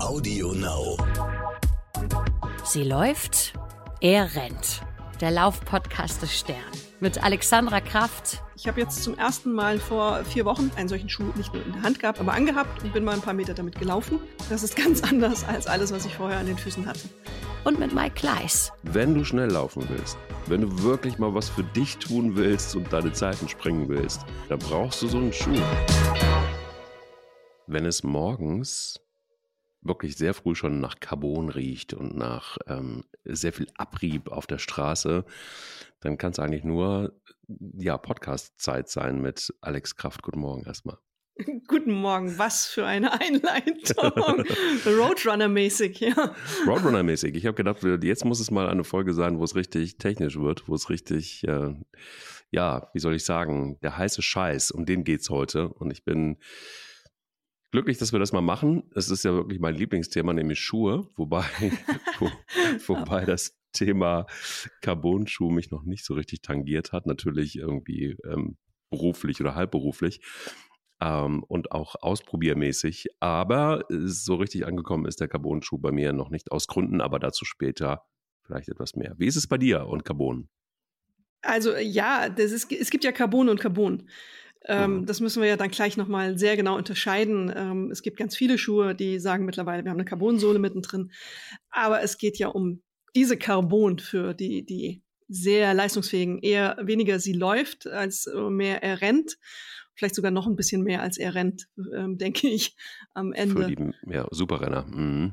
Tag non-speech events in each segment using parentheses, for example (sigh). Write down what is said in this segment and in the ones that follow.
Audio Now. Sie läuft, er rennt. Der Laufpodcast des Stern. Mit Alexandra Kraft. Ich habe jetzt zum ersten Mal vor vier Wochen einen solchen Schuh nicht nur in der Hand gehabt, aber angehabt und bin mal ein paar Meter damit gelaufen. Das ist ganz (laughs) anders als alles, was ich vorher an den Füßen hatte. Und mit Mike Kleiss. Wenn du schnell laufen willst, wenn du wirklich mal was für dich tun willst und deine Zeiten springen willst, dann brauchst du so einen Schuh. Wenn es morgens wirklich sehr früh schon nach Carbon riecht und nach ähm, sehr viel Abrieb auf der Straße, dann kann es eigentlich nur ja, Podcast-Zeit sein mit Alex Kraft. Guten Morgen erstmal. (laughs) Guten Morgen, was für eine Einleitung. (laughs) Roadrunner-mäßig, ja. Roadrunner-mäßig. Ich habe gedacht, jetzt muss es mal eine Folge sein, wo es richtig technisch wird, wo es richtig, äh, ja, wie soll ich sagen, der heiße Scheiß, um den geht es heute. Und ich bin glücklich, dass wir das mal machen. Es ist ja wirklich mein Lieblingsthema, nämlich Schuhe, wobei, (laughs) wo, wobei das Thema Carbon-Schuh mich noch nicht so richtig tangiert hat. Natürlich irgendwie ähm, beruflich oder halbberuflich ähm, und auch ausprobiermäßig. Aber so richtig angekommen ist der Carbon-Schuh bei mir noch nicht aus Gründen, aber dazu später vielleicht etwas mehr. Wie ist es bei dir und Carbon? Also ja, das ist, es gibt ja Carbon und Carbon. Ähm, mhm. Das müssen wir ja dann gleich nochmal sehr genau unterscheiden. Ähm, es gibt ganz viele Schuhe, die sagen mittlerweile, wir haben eine Carbonsohle mittendrin. Aber es geht ja um diese Carbon für die, die sehr leistungsfähigen. Eher weniger sie läuft, als äh, mehr er rennt. Vielleicht sogar noch ein bisschen mehr, als er rennt, ähm, (laughs) denke ich, am Ende. Für die ja, Superrenner. Mhm.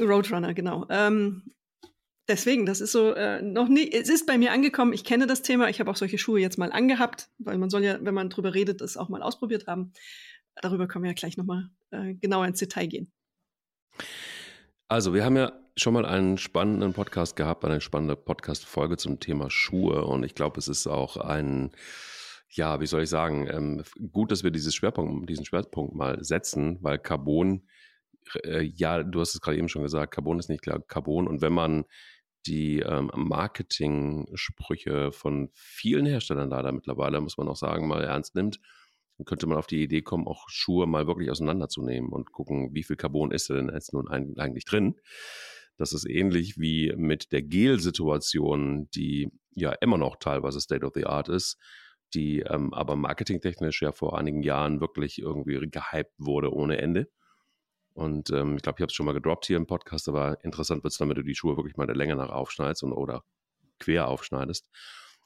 Roadrunner, genau. Ähm, deswegen, das ist so äh, noch nie, es ist bei mir angekommen, ich kenne das Thema, ich habe auch solche Schuhe jetzt mal angehabt, weil man soll ja, wenn man drüber redet, das auch mal ausprobiert haben. Darüber können wir ja gleich nochmal äh, genauer ins Detail gehen. Also, wir haben ja schon mal einen spannenden Podcast gehabt, eine spannende Podcast-Folge zum Thema Schuhe und ich glaube, es ist auch ein, ja, wie soll ich sagen, ähm, gut, dass wir dieses Schwerpunkt, diesen Schwerpunkt mal setzen, weil Carbon, äh, ja, du hast es gerade eben schon gesagt, Carbon ist nicht klar Carbon und wenn man die ähm, Marketing-Sprüche von vielen Herstellern leider mittlerweile, muss man auch sagen, mal ernst nimmt, dann könnte man auf die Idee kommen, auch Schuhe mal wirklich auseinanderzunehmen und gucken, wie viel Carbon ist denn jetzt nun eigentlich drin. Das ist ähnlich wie mit der Gel-Situation, die ja immer noch teilweise State of the Art ist, die ähm, aber marketingtechnisch ja vor einigen Jahren wirklich irgendwie gehypt wurde ohne Ende. Und ähm, ich glaube, ich habe es schon mal gedroppt hier im Podcast, aber interessant wird es dann, wenn du die Schuhe wirklich mal der Länge nach aufschneidest und, oder quer aufschneidest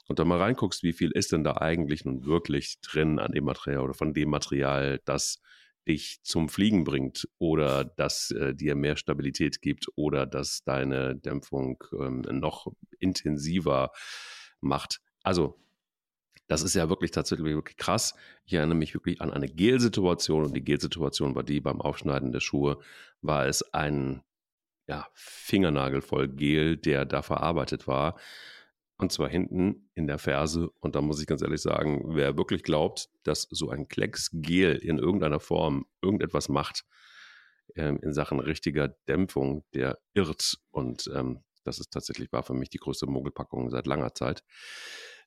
und dann mal reinguckst, wie viel ist denn da eigentlich nun wirklich drin an dem Material oder von dem Material, das dich zum Fliegen bringt oder das äh, dir mehr Stabilität gibt oder das deine Dämpfung ähm, noch intensiver macht. Also das ist ja wirklich tatsächlich wirklich krass. Ich erinnere mich wirklich an eine Gelsituation und die Gelsituation war die beim Aufschneiden der Schuhe, war es ein ja, Fingernagel voll Gel, der da verarbeitet war. Und zwar hinten in der Ferse. Und da muss ich ganz ehrlich sagen, wer wirklich glaubt, dass so ein Klecks Gel in irgendeiner Form irgendetwas macht ähm, in Sachen richtiger Dämpfung, der irrt. Und ähm, das ist tatsächlich war für mich die größte Mogelpackung seit langer Zeit.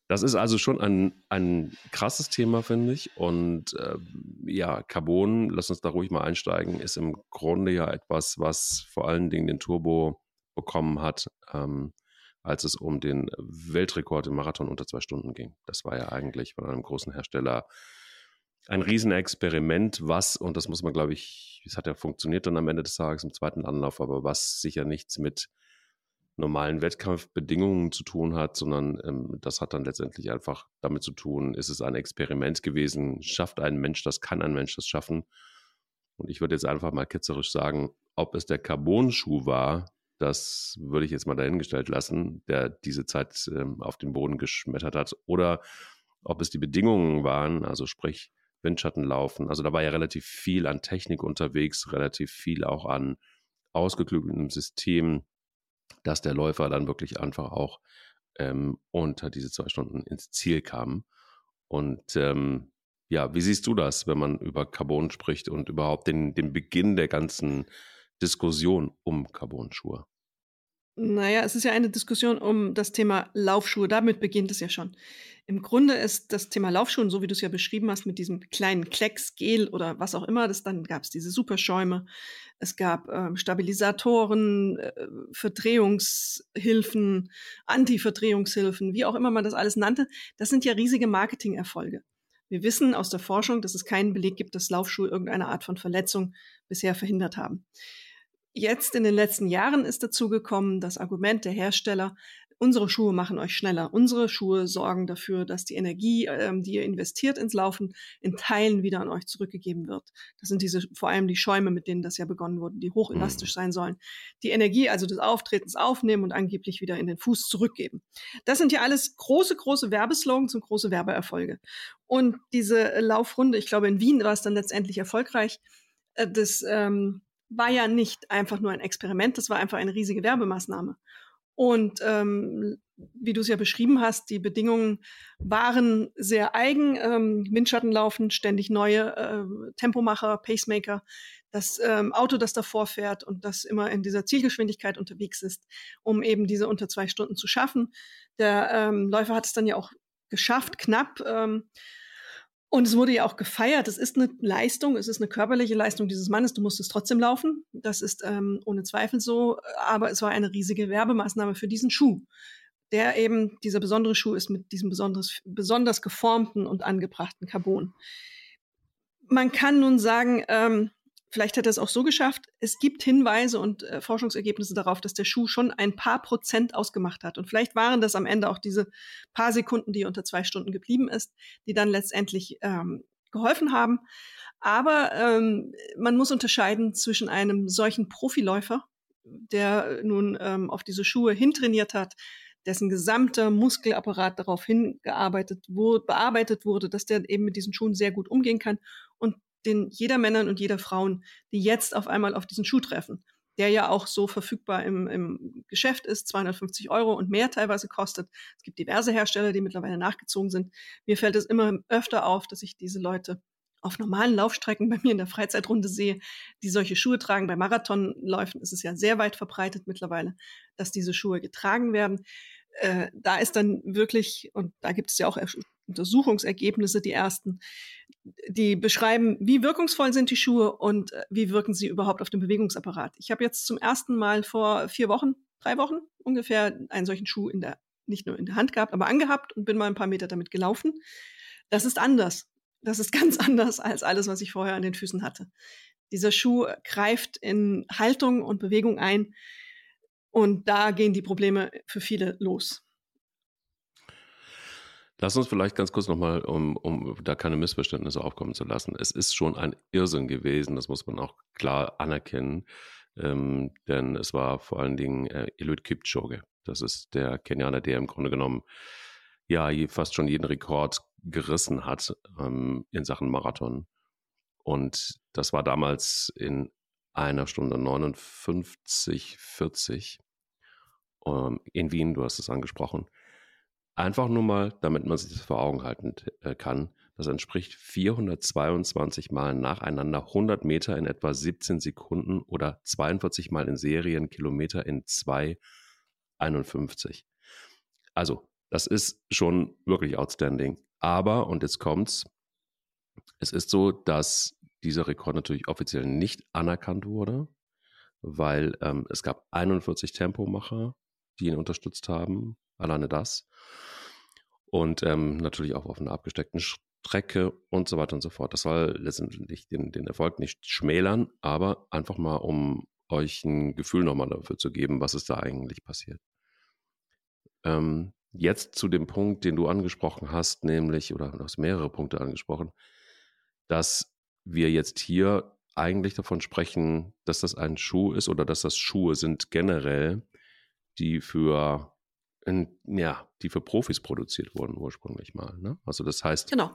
Das ist also schon ein, ein krasses Thema, finde ich. Und äh, ja, Carbon, lass uns da ruhig mal einsteigen, ist im Grunde ja etwas, was vor allen Dingen den Turbo bekommen hat, ähm, als es um den Weltrekord im Marathon unter zwei Stunden ging. Das war ja eigentlich von einem großen Hersteller ein Riesenexperiment, was, und das muss man, glaube ich, es hat ja funktioniert dann am Ende des Tages im zweiten Anlauf, aber was sicher nichts mit normalen Wettkampfbedingungen zu tun hat, sondern ähm, das hat dann letztendlich einfach damit zu tun, ist es ein Experiment gewesen, schafft ein Mensch das, kann ein Mensch das schaffen? Und ich würde jetzt einfach mal ketzerisch sagen, ob es der Carbon-Schuh war, das würde ich jetzt mal dahingestellt lassen, der diese Zeit ähm, auf den Boden geschmettert hat, oder ob es die Bedingungen waren, also sprich Windschatten laufen. Also da war ja relativ viel an Technik unterwegs, relativ viel auch an ausgeklügeltem System, dass der Läufer dann wirklich einfach auch ähm, unter diese zwei Stunden ins Ziel kam. Und ähm, ja, wie siehst du das, wenn man über Carbon spricht und überhaupt den, den Beginn der ganzen Diskussion um Carbon-Schuhe? Naja, es ist ja eine Diskussion um das Thema Laufschuhe. Damit beginnt es ja schon. Im Grunde ist das Thema Laufschuhen, so wie du es ja beschrieben hast, mit diesem kleinen Klecks, Gel oder was auch immer, das, dann gab es diese Superschäume, es gab äh, Stabilisatoren, äh, Verdrehungshilfen, Anti-Verdrehungshilfen, wie auch immer man das alles nannte. Das sind ja riesige Marketingerfolge. Wir wissen aus der Forschung, dass es keinen Beleg gibt, dass Laufschuhe irgendeine Art von Verletzung bisher verhindert haben. Jetzt in den letzten Jahren ist dazu gekommen, das Argument der Hersteller, unsere Schuhe machen euch schneller. Unsere Schuhe sorgen dafür, dass die Energie, ähm, die ihr investiert ins Laufen, in Teilen wieder an euch zurückgegeben wird. Das sind diese, vor allem die Schäume, mit denen das ja begonnen wurde, die hochelastisch mhm. sein sollen. Die Energie also des Auftretens aufnehmen und angeblich wieder in den Fuß zurückgeben. Das sind ja alles große, große Werbeslogans und große Werbeerfolge. Und diese Laufrunde, ich glaube, in Wien war es dann letztendlich erfolgreich, äh, das, ähm, war ja nicht einfach nur ein Experiment, das war einfach eine riesige Werbemaßnahme. Und ähm, wie du es ja beschrieben hast, die Bedingungen waren sehr eigen. Ähm, Windschatten laufen, ständig neue äh, Tempomacher, Pacemaker, das ähm, Auto, das davor fährt und das immer in dieser Zielgeschwindigkeit unterwegs ist, um eben diese unter zwei Stunden zu schaffen. Der ähm, Läufer hat es dann ja auch geschafft, knapp. Ähm, und es wurde ja auch gefeiert. Es ist eine Leistung, es ist eine körperliche Leistung dieses Mannes. Du musstest trotzdem laufen. Das ist ähm, ohne Zweifel so. Aber es war eine riesige Werbemaßnahme für diesen Schuh. Der eben, dieser besondere Schuh ist mit diesem besonders, besonders geformten und angebrachten Carbon. Man kann nun sagen, ähm, Vielleicht hat er es auch so geschafft. Es gibt Hinweise und äh, Forschungsergebnisse darauf, dass der Schuh schon ein paar Prozent ausgemacht hat. Und vielleicht waren das am Ende auch diese paar Sekunden, die unter zwei Stunden geblieben ist, die dann letztendlich ähm, geholfen haben. Aber ähm, man muss unterscheiden zwischen einem solchen Profiläufer, der nun ähm, auf diese Schuhe hintrainiert hat, dessen gesamter Muskelapparat darauf hingearbeitet wurde, bearbeitet wurde, dass der eben mit diesen Schuhen sehr gut umgehen kann den jeder Männern und jeder Frauen, die jetzt auf einmal auf diesen Schuh treffen, der ja auch so verfügbar im, im Geschäft ist, 250 Euro und mehr teilweise kostet. Es gibt diverse Hersteller, die mittlerweile nachgezogen sind. Mir fällt es immer öfter auf, dass ich diese Leute auf normalen Laufstrecken bei mir in der Freizeitrunde sehe, die solche Schuhe tragen. Bei Marathonläufen ist es ja sehr weit verbreitet mittlerweile, dass diese Schuhe getragen werden. Äh, da ist dann wirklich, und da gibt es ja auch Untersuchungsergebnisse, die ersten, die beschreiben, wie wirkungsvoll sind die Schuhe und äh, wie wirken sie überhaupt auf den Bewegungsapparat. Ich habe jetzt zum ersten Mal vor vier Wochen, drei Wochen ungefähr einen solchen Schuh in der, nicht nur in der Hand gehabt, aber angehabt und bin mal ein paar Meter damit gelaufen. Das ist anders. Das ist (laughs) ganz anders als alles, was ich vorher an den Füßen hatte. Dieser Schuh greift in Haltung und Bewegung ein und da gehen die Probleme für viele los. Lass uns vielleicht ganz kurz nochmal, um, um da keine Missverständnisse aufkommen zu lassen. Es ist schon ein Irrsinn gewesen, das muss man auch klar anerkennen, ähm, denn es war vor allen Dingen äh, Eliud Kipchoge. Das ist der Kenianer, der im Grunde genommen ja fast schon jeden Rekord gerissen hat ähm, in Sachen Marathon. Und das war damals in einer Stunde 59, 40 ähm, in Wien, du hast es angesprochen. Einfach nur mal, damit man sich das vor Augen halten äh, kann. Das entspricht 422 Mal nacheinander 100 Meter in etwa 17 Sekunden oder 42 Mal in Serien Kilometer in 2,51. Also, das ist schon wirklich outstanding. Aber, und jetzt kommt's, es ist so, dass dieser Rekord natürlich offiziell nicht anerkannt wurde, weil ähm, es gab 41 Tempomacher, die ihn unterstützt haben. Alleine das und ähm, natürlich auch auf einer abgesteckten Strecke und so weiter und so fort. Das soll letztendlich den, den Erfolg nicht schmälern, aber einfach mal, um euch ein Gefühl nochmal dafür zu geben, was ist da eigentlich passiert. Ähm, jetzt zu dem Punkt, den du angesprochen hast, nämlich, oder du hast mehrere Punkte angesprochen, dass wir jetzt hier eigentlich davon sprechen, dass das ein Schuh ist oder dass das Schuhe sind generell, die für in, ja, die für Profis produziert wurden ursprünglich mal. Ne? Also das heißt, genau.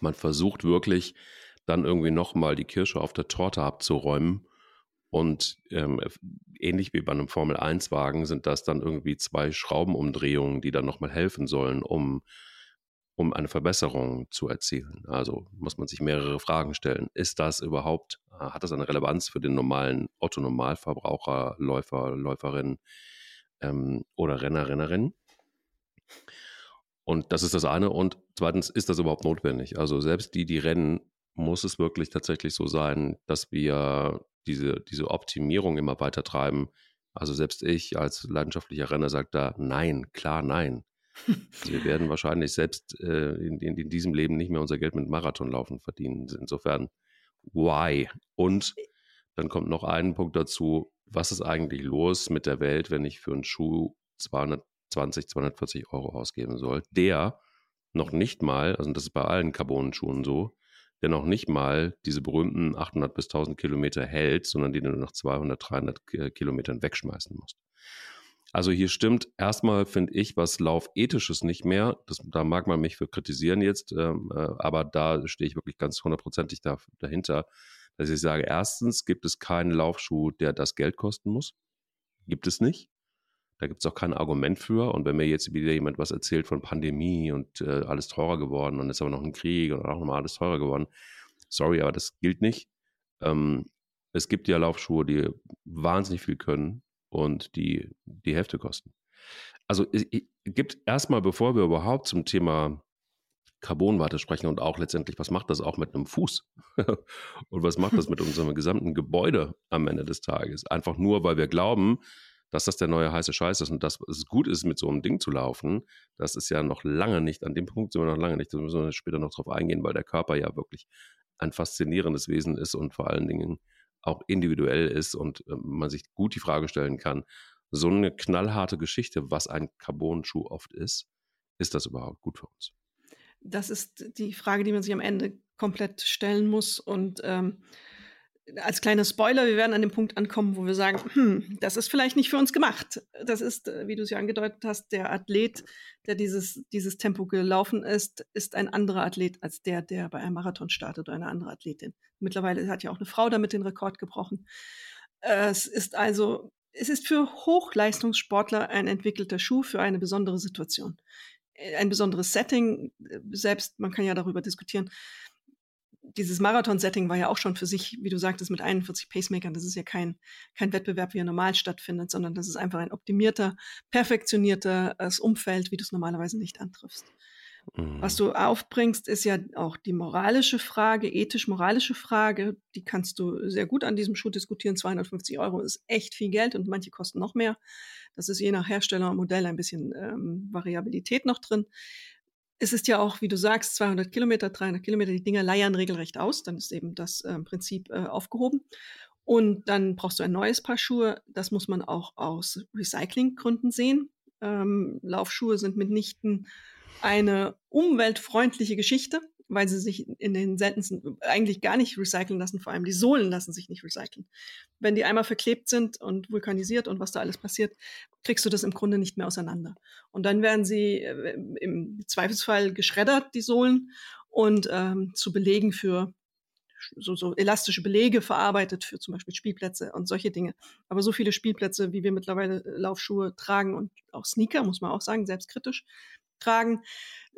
man versucht wirklich dann irgendwie nochmal die Kirsche auf der Torte abzuräumen. Und ähm, ähnlich wie bei einem Formel-1-Wagen sind das dann irgendwie zwei Schraubenumdrehungen, die dann nochmal helfen sollen, um, um eine Verbesserung zu erzielen. Also muss man sich mehrere Fragen stellen. Ist das überhaupt, hat das eine Relevanz für den normalen Otto-Normalverbraucher, Läufer, Läuferin? Ähm, oder Renner, Rennerin. Und das ist das eine. Und zweitens, ist das überhaupt notwendig? Also selbst die, die rennen, muss es wirklich tatsächlich so sein, dass wir diese, diese Optimierung immer weiter treiben. Also selbst ich als leidenschaftlicher Renner sage da nein, klar nein. Also wir werden wahrscheinlich selbst äh, in, in, in, diesem Leben nicht mehr unser Geld mit Marathonlaufen verdienen. Insofern, why? Und dann kommt noch ein Punkt dazu, was ist eigentlich los mit der Welt, wenn ich für einen Schuh 220, 240 Euro ausgeben soll, der noch nicht mal, also das ist bei allen Carbonenschuhen so, der noch nicht mal diese berühmten 800 bis 1000 Kilometer hält, sondern den du nach 200, 300 Kilometern wegschmeißen musst. Also hier stimmt erstmal, finde ich, was Laufethisches nicht mehr. Das, da mag man mich für kritisieren jetzt, ähm, äh, aber da stehe ich wirklich ganz hundertprozentig da, dahinter, dass ich sage, erstens gibt es keinen Laufschuh, der das Geld kosten muss. Gibt es nicht. Da gibt es auch kein Argument für. Und wenn mir jetzt wieder jemand was erzählt von Pandemie und äh, alles teurer geworden und ist aber noch ein Krieg und auch nochmal alles teurer geworden, sorry, aber das gilt nicht. Ähm, es gibt ja Laufschuhe, die wahnsinnig viel können und die die Hälfte kosten. Also es gibt erstmal, bevor wir überhaupt zum Thema Carbonwarte sprechen und auch letztendlich, was macht das auch mit einem Fuß? (laughs) und was macht das mit unserem gesamten Gebäude am Ende des Tages? Einfach nur, weil wir glauben, dass das der neue heiße Scheiß ist und dass es gut ist, mit so einem Ding zu laufen, das ist ja noch lange nicht, an dem Punkt sind wir noch lange nicht, da müssen wir später noch drauf eingehen, weil der Körper ja wirklich ein faszinierendes Wesen ist und vor allen Dingen auch individuell ist und äh, man sich gut die Frage stellen kann, so eine knallharte Geschichte, was ein Carbon-Schuh oft ist, ist das überhaupt gut für uns? Das ist die Frage, die man sich am Ende komplett stellen muss und ähm, als kleiner Spoiler, wir werden an dem Punkt ankommen, wo wir sagen, hm, das ist vielleicht nicht für uns gemacht. Das ist, äh, wie du es ja angedeutet hast, der Athlet, der dieses, dieses Tempo gelaufen ist, ist ein anderer Athlet als der, der bei einem Marathon startet oder eine andere Athletin. Mittlerweile hat ja auch eine Frau damit den Rekord gebrochen. Es ist also, es ist für Hochleistungssportler ein entwickelter Schuh für eine besondere Situation. Ein besonderes Setting, selbst, man kann ja darüber diskutieren, dieses Marathon-Setting war ja auch schon für sich, wie du sagtest, mit 41 Pacemakern. Das ist ja kein, kein Wettbewerb, wie er normal stattfindet, sondern das ist einfach ein optimierter, perfektionierter Umfeld, wie du es normalerweise nicht antriffst. Mhm. Was du aufbringst, ist ja auch die moralische Frage, ethisch-moralische Frage. Die kannst du sehr gut an diesem Schuh diskutieren. 250 Euro ist echt viel Geld und manche kosten noch mehr. Das ist je nach Hersteller und Modell ein bisschen ähm, Variabilität noch drin es ist ja auch, wie du sagst, 200 Kilometer, 300 Kilometer, die Dinger leiern regelrecht aus. Dann ist eben das äh, Prinzip äh, aufgehoben. Und dann brauchst du ein neues Paar Schuhe. Das muss man auch aus Recyclinggründen sehen. Ähm, Laufschuhe sind mitnichten eine umweltfreundliche Geschichte weil sie sich in den seltensten eigentlich gar nicht recyceln lassen. Vor allem die Sohlen lassen sich nicht recyceln. Wenn die einmal verklebt sind und vulkanisiert und was da alles passiert, kriegst du das im Grunde nicht mehr auseinander. Und dann werden sie äh, im Zweifelsfall geschreddert, die Sohlen, und ähm, zu Belegen für so, so elastische Belege verarbeitet für zum Beispiel Spielplätze und solche Dinge. Aber so viele Spielplätze, wie wir mittlerweile äh, Laufschuhe tragen und auch Sneaker, muss man auch sagen, selbstkritisch, tragen.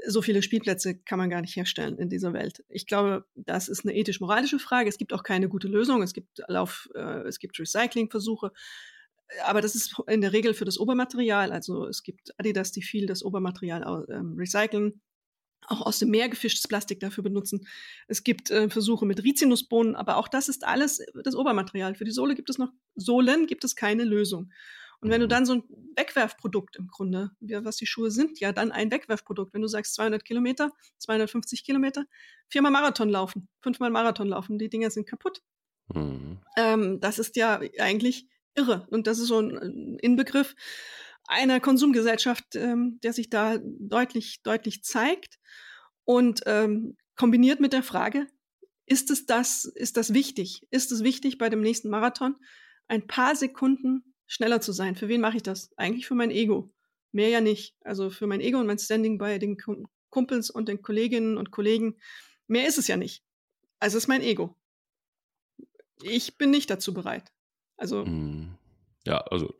So viele Spielplätze kann man gar nicht herstellen in dieser Welt. Ich glaube, das ist eine ethisch-moralische Frage. Es gibt auch keine gute Lösung. Es gibt Lauf, äh, es gibt Recyclingversuche. Aber das ist in der Regel für das Obermaterial. Also es gibt Adidas, die viel das Obermaterial ähm, recyceln, auch aus dem Meer gefischtes Plastik dafür benutzen. Es gibt äh, Versuche mit Rizinusbohnen, aber auch das ist alles das Obermaterial. Für die Sohle gibt es noch Sohlen, gibt es keine Lösung. Und wenn du mhm. dann so ein Wegwerfprodukt im Grunde, was die Schuhe sind, ja dann ein Wegwerfprodukt. Wenn du sagst 200 Kilometer, 250 Kilometer, viermal Marathon laufen, fünfmal Marathon laufen, die Dinger sind kaputt. Mhm. Ähm, das ist ja eigentlich irre. Und das ist so ein Inbegriff einer Konsumgesellschaft, ähm, der sich da deutlich, deutlich zeigt. Und ähm, kombiniert mit der Frage, ist es das, ist das wichtig? Ist es wichtig bei dem nächsten Marathon, ein paar Sekunden schneller zu sein. Für wen mache ich das? Eigentlich für mein Ego. Mehr ja nicht. Also für mein Ego und mein Standing bei den Kumpels und den Kolleginnen und Kollegen. Mehr ist es ja nicht. Also ist mein Ego. Ich bin nicht dazu bereit. Also. Mhm. Ja, also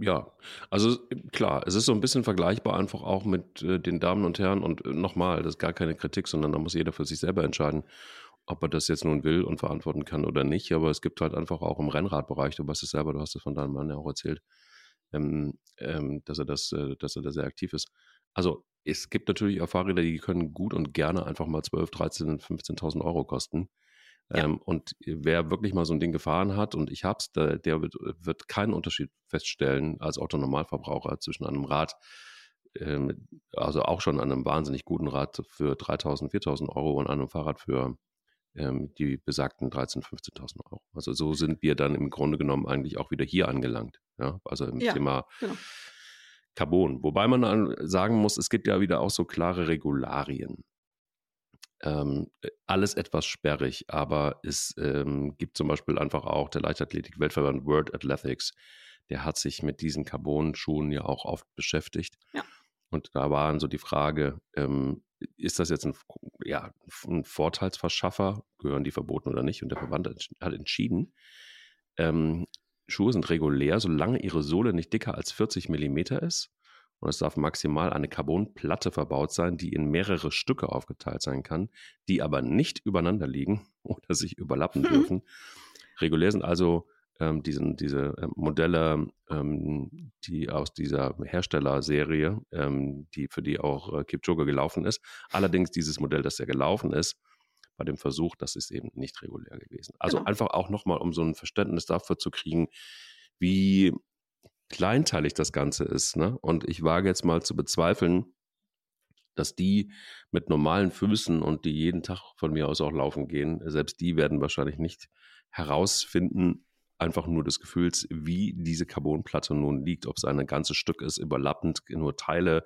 ja, also klar, es ist so ein bisschen vergleichbar einfach auch mit äh, den Damen und Herren und äh, nochmal, das ist gar keine Kritik, sondern da muss jeder für sich selber entscheiden, ob er das jetzt nun will und verantworten kann oder nicht. Aber es gibt halt einfach auch im Rennradbereich, du weißt es selber, du hast es von deinem Mann ja auch erzählt, ähm, ähm, dass er das, äh, dass er da sehr aktiv ist. Also es gibt natürlich auch Fahrräder, die können gut und gerne einfach mal 12, 13, 15.000 Euro kosten. Ja. Ähm, und wer wirklich mal so ein Ding gefahren hat, und ich hab's, der, der wird, wird, keinen Unterschied feststellen als Autonormalverbraucher zwischen einem Rad, ähm, also auch schon an einem wahnsinnig guten Rad für 3.000, 4.000 Euro und einem Fahrrad für ähm, die besagten 13.000, 15.000 Euro. Also so sind wir dann im Grunde genommen eigentlich auch wieder hier angelangt. Ja? Also im ja, Thema genau. Carbon. Wobei man dann sagen muss, es gibt ja wieder auch so klare Regularien. Ähm, alles etwas sperrig, aber es ähm, gibt zum Beispiel einfach auch der Leichtathletik-Weltverband World Athletics, der hat sich mit diesen Carbon-Schuhen ja auch oft beschäftigt. Ja. Und da waren so die Frage, ähm, ist das jetzt ein, ja, ein Vorteilsverschaffer? Gehören die verboten oder nicht? Und der Verband hat entschieden, ähm, Schuhe sind regulär, solange ihre Sohle nicht dicker als 40 Millimeter ist. Und es darf maximal eine Carbonplatte verbaut sein, die in mehrere Stücke aufgeteilt sein kann, die aber nicht übereinander liegen (laughs) oder sich überlappen mhm. dürfen. Regulär sind also ähm, diesen, diese äh, Modelle, ähm, die aus dieser Herstellerserie, ähm, die für die auch äh, Kipchoge gelaufen ist. Allerdings dieses Modell, das ja gelaufen ist, bei dem Versuch, das ist eben nicht regulär gewesen. Also genau. einfach auch nochmal, um so ein Verständnis dafür zu kriegen, wie kleinteilig das Ganze ist. Ne? Und ich wage jetzt mal zu bezweifeln, dass die mit normalen Füßen und die jeden Tag von mir aus auch laufen gehen, selbst die werden wahrscheinlich nicht herausfinden, einfach nur des Gefühls, wie diese Carbonplatte nun liegt, ob es ein ganzes Stück ist, überlappend, nur Teile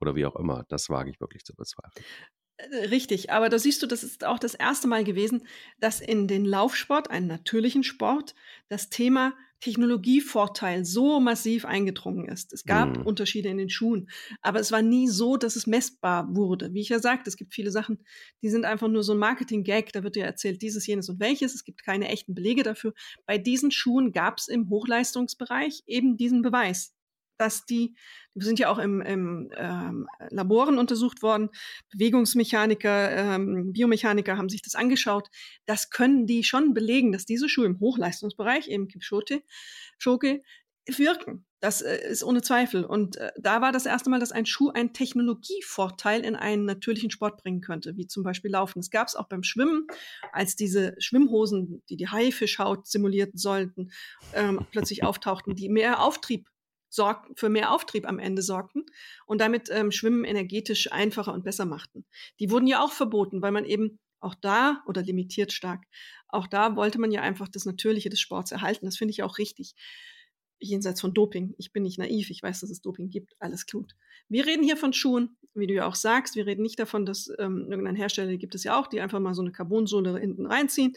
oder wie auch immer. Das wage ich wirklich zu bezweifeln. Äh, richtig, aber da siehst du, das ist auch das erste Mal gewesen, dass in den Laufsport, einen natürlichen Sport, das Thema Technologievorteil so massiv eingedrungen ist. Es gab mhm. Unterschiede in den Schuhen, aber es war nie so, dass es messbar wurde. Wie ich ja sagte, es gibt viele Sachen, die sind einfach nur so ein Marketing-Gag. Da wird dir erzählt, dieses, jenes und welches. Es gibt keine echten Belege dafür. Bei diesen Schuhen gab es im Hochleistungsbereich eben diesen Beweis dass die, wir sind ja auch im, im ähm, Laboren untersucht worden, Bewegungsmechaniker, ähm, Biomechaniker haben sich das angeschaut. Das können die schon belegen, dass diese Schuhe im Hochleistungsbereich, eben Kipchoge, Schoke, wirken. Das äh, ist ohne Zweifel. Und äh, da war das erste Mal, dass ein Schuh einen Technologievorteil in einen natürlichen Sport bringen könnte, wie zum Beispiel Laufen. Es gab es auch beim Schwimmen, als diese Schwimmhosen, die die Haifischhaut simulieren sollten, ähm, plötzlich auftauchten, die mehr Auftrieb sorg für mehr Auftrieb am Ende sorgten und damit ähm, Schwimmen energetisch einfacher und besser machten. Die wurden ja auch verboten, weil man eben auch da oder limitiert stark. Auch da wollte man ja einfach das Natürliche des Sports erhalten. Das finde ich auch richtig. Jenseits von Doping. Ich bin nicht naiv. Ich weiß, dass es Doping gibt. Alles gut. Wir reden hier von Schuhen, wie du ja auch sagst. Wir reden nicht davon, dass ähm, irgendein Hersteller, gibt es ja auch, die einfach mal so eine Carbonsohle hinten reinziehen.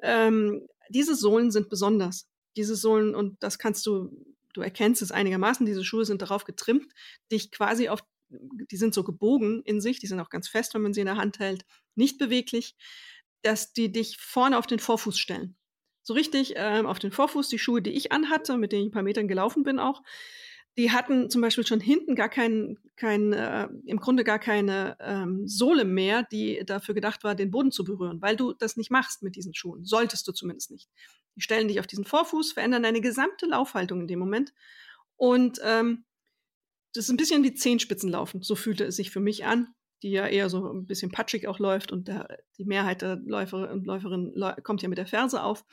Ähm, diese Sohlen sind besonders. Diese Sohlen, und das kannst du du erkennst es einigermaßen, diese Schuhe sind darauf getrimmt, dich quasi auf, die sind so gebogen in sich, die sind auch ganz fest, wenn man sie in der Hand hält, nicht beweglich, dass die dich vorne auf den Vorfuß stellen. So richtig ähm, auf den Vorfuß, die Schuhe, die ich anhatte, mit denen ich ein paar Metern gelaufen bin auch, die hatten zum Beispiel schon hinten gar keinen, kein, äh, im Grunde gar keine ähm, Sohle mehr, die dafür gedacht war, den Boden zu berühren, weil du das nicht machst mit diesen Schuhen. Solltest du zumindest nicht. Die stellen dich auf diesen Vorfuß, verändern deine gesamte Laufhaltung in dem Moment. Und ähm, das ist ein bisschen wie Zehenspitzenlaufen. So fühlte es sich für mich an, die ja eher so ein bisschen patschig auch läuft und der, die Mehrheit der Läufer und Läuferinnen kommt ja mit der Ferse auf.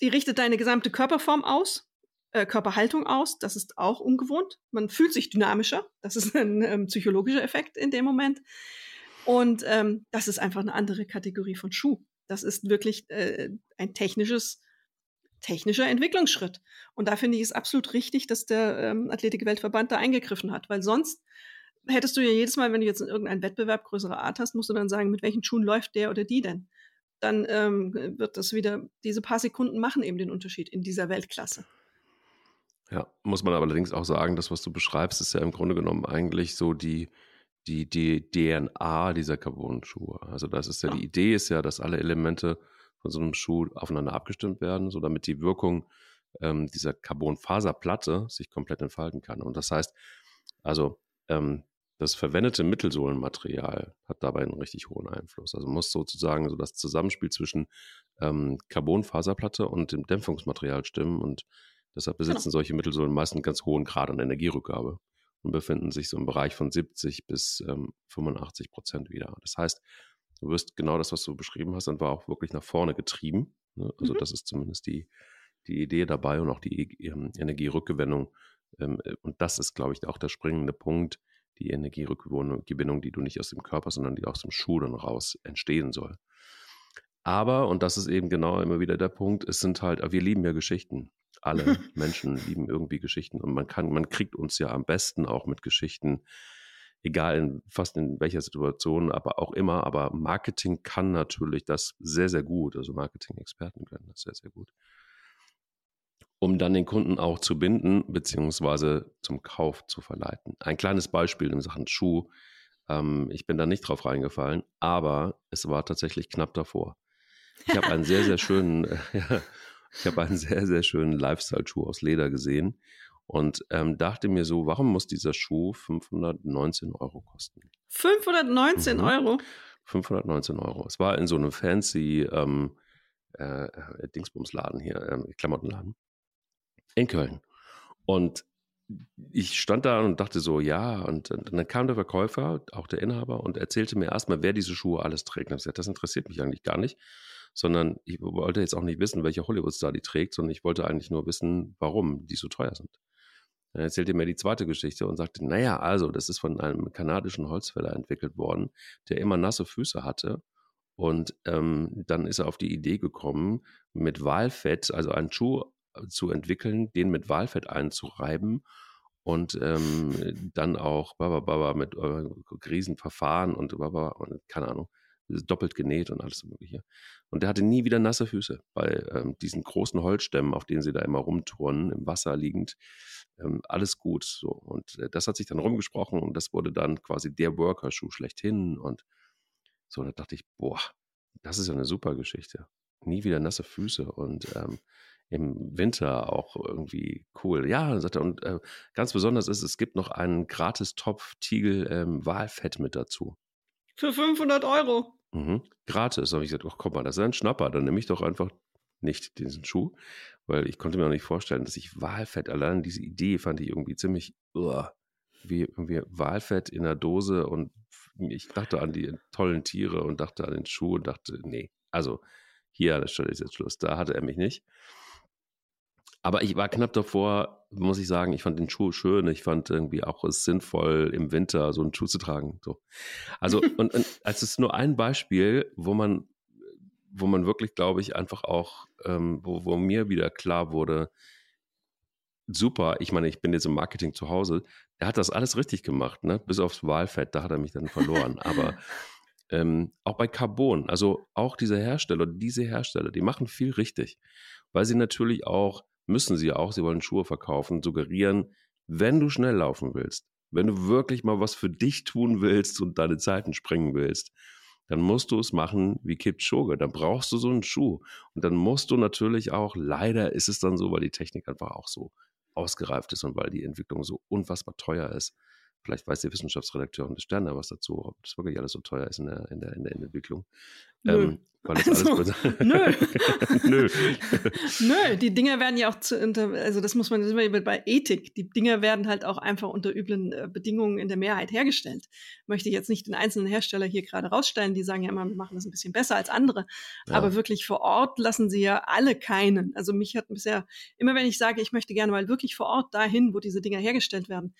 Die richtet deine gesamte Körperform aus, äh, Körperhaltung aus. Das ist auch ungewohnt. Man fühlt sich dynamischer. Das ist ein ähm, psychologischer Effekt in dem Moment. Und ähm, das ist einfach eine andere Kategorie von Schuh. Das ist wirklich äh, ein technisches, technischer Entwicklungsschritt. Und da finde ich es absolut richtig, dass der ähm, Athletik-Weltverband da eingegriffen hat, weil sonst hättest du ja jedes Mal, wenn du jetzt in irgendeinen Wettbewerb größerer Art hast, musst du dann sagen, mit welchen Schuhen läuft der oder die denn? Dann ähm, wird das wieder, diese paar Sekunden machen eben den Unterschied in dieser Weltklasse. Ja, muss man allerdings auch sagen, das, was du beschreibst, ist ja im Grunde genommen eigentlich so die, die, die DNA dieser Carbon-Schuhe. Also das ist ja, die Idee ist ja, dass alle Elemente von so einem Schuh aufeinander abgestimmt werden, so damit die Wirkung ähm, dieser Carbonfaserplatte sich komplett entfalten kann. Und das heißt, also ähm, das verwendete Mittelsohlenmaterial hat dabei einen richtig hohen Einfluss. Also muss sozusagen so das Zusammenspiel zwischen ähm, Carbonfaserplatte und dem Dämpfungsmaterial stimmen und Deshalb besitzen genau. solche Mittelsohlen meist einen ganz hohen Grad an Energierückgabe und befinden sich so im Bereich von 70 bis ähm, 85 Prozent wieder. Das heißt, du wirst genau das, was du beschrieben hast, dann war auch wirklich nach vorne getrieben. Ne? Also mhm. das ist zumindest die, die Idee dabei und auch die ähm, Energierückgewinnung. Ähm, äh, und das ist, glaube ich, auch der springende Punkt, die Energierückgewinnung, die du nicht aus dem Körper, sondern die aus dem Schuh dann raus entstehen soll. Aber, und das ist eben genau immer wieder der Punkt, es sind halt, wir lieben ja Geschichten. Alle (laughs) Menschen lieben irgendwie Geschichten und man kann, man kriegt uns ja am besten auch mit Geschichten, egal in fast in welcher Situation, aber auch immer. Aber Marketing kann natürlich das sehr, sehr gut. Also Marketing-Experten können das sehr, sehr gut. Um dann den Kunden auch zu binden, beziehungsweise zum Kauf zu verleiten. Ein kleines Beispiel in Sachen Schuh. Ähm, ich bin da nicht drauf reingefallen, aber es war tatsächlich knapp davor. Ich habe einen sehr, sehr schönen, äh, (laughs) ja, ich habe einen (laughs) sehr, sehr schönen Lifestyle-Schuh aus Leder gesehen und ähm, dachte mir so, warum muss dieser Schuh 519 Euro kosten? 519 mhm. Euro? 519 Euro. Es war in so einem fancy ähm, äh, äh, Dingsbumsladen hier, äh, Klamottenladen in Köln. Und ich stand da und dachte so, ja, und, und, dann kam der Verkäufer, auch der Inhaber, und erzählte mir erstmal, wer diese Schuhe alles trägt. Und ich gesagt, das interessiert mich eigentlich gar nicht sondern ich wollte jetzt auch nicht wissen, welcher Hollywood-Star die trägt, sondern ich wollte eigentlich nur wissen, warum die so teuer sind. Dann erzählte er mir die zweite Geschichte und sagte, naja, also, das ist von einem kanadischen Holzfäller entwickelt worden, der immer nasse Füße hatte. Und ähm, dann ist er auf die Idee gekommen, mit Walfett, also einen Schuh äh, zu entwickeln, den mit Walfett einzureiben und ähm, dann auch baba, baba, mit äh, Riesenverfahren und, baba, und keine Ahnung doppelt genäht und alles Mögliche. Und der hatte nie wieder nasse Füße bei ähm, diesen großen Holzstämmen, auf denen sie da immer rumturnen, im Wasser liegend. Ähm, alles gut. So. Und äh, das hat sich dann rumgesprochen und das wurde dann quasi der Worker-Schuh schlechthin. Und so, da dachte ich, boah, das ist ja eine super Geschichte. Nie wieder nasse Füße und ähm, im Winter auch irgendwie cool. Ja, sagt er, und äh, ganz besonders ist, es gibt noch einen gratis Topf Tiegel ähm, Walfett mit dazu. Für 500 Euro. Mhm. Gratis. habe ich gesagt, ach komm mal, das ist ein Schnapper. Dann nehme ich doch einfach nicht diesen Schuh, weil ich konnte mir auch nicht vorstellen, dass ich Walfett, allein diese Idee fand ich irgendwie ziemlich, uh, wie irgendwie Walfett in der Dose und ich dachte an die tollen Tiere und dachte an den Schuh und dachte, nee, also hier an der Stelle ist jetzt Schluss. Da hatte er mich nicht. Aber ich war knapp davor, muss ich sagen, ich fand den Schuh schön. Ich fand irgendwie auch es sinnvoll, im Winter so einen Schuh zu tragen. So. Also, (laughs) und, und als ist nur ein Beispiel, wo man, wo man wirklich, glaube ich, einfach auch, ähm, wo, wo mir wieder klar wurde, super, ich meine, ich bin jetzt im Marketing zu Hause, er hat das alles richtig gemacht, ne? Bis aufs Wahlfett, da hat er mich dann verloren. Aber (laughs) ähm, auch bei Carbon, also auch diese Hersteller, diese Hersteller, die machen viel richtig, weil sie natürlich auch müssen sie auch, sie wollen Schuhe verkaufen, suggerieren, wenn du schnell laufen willst, wenn du wirklich mal was für dich tun willst und deine Zeiten springen willst, dann musst du es machen wie Kipchoge. Dann brauchst du so einen Schuh. Und dann musst du natürlich auch, leider ist es dann so, weil die Technik einfach auch so ausgereift ist und weil die Entwicklung so unfassbar teuer ist. Vielleicht weiß der Wissenschaftsredakteur des Sterne was dazu, ob das wirklich alles so teuer ist in der, in der, in der Entwicklung. Ähm, weil das also, alles nö. (laughs) nö. (laughs) nö, die Dinger werden ja auch zu, also das muss man, das ist bei Ethik, die Dinger werden halt auch einfach unter üblen äh, Bedingungen in der Mehrheit hergestellt. Möchte ich jetzt nicht den einzelnen Hersteller hier gerade rausstellen, die sagen ja immer, wir machen das ein bisschen besser als andere. Ja. Aber wirklich vor Ort lassen sie ja alle keinen. Also mich hat bisher, immer wenn ich sage, ich möchte gerne mal wirklich vor Ort dahin, wo diese Dinger hergestellt werden,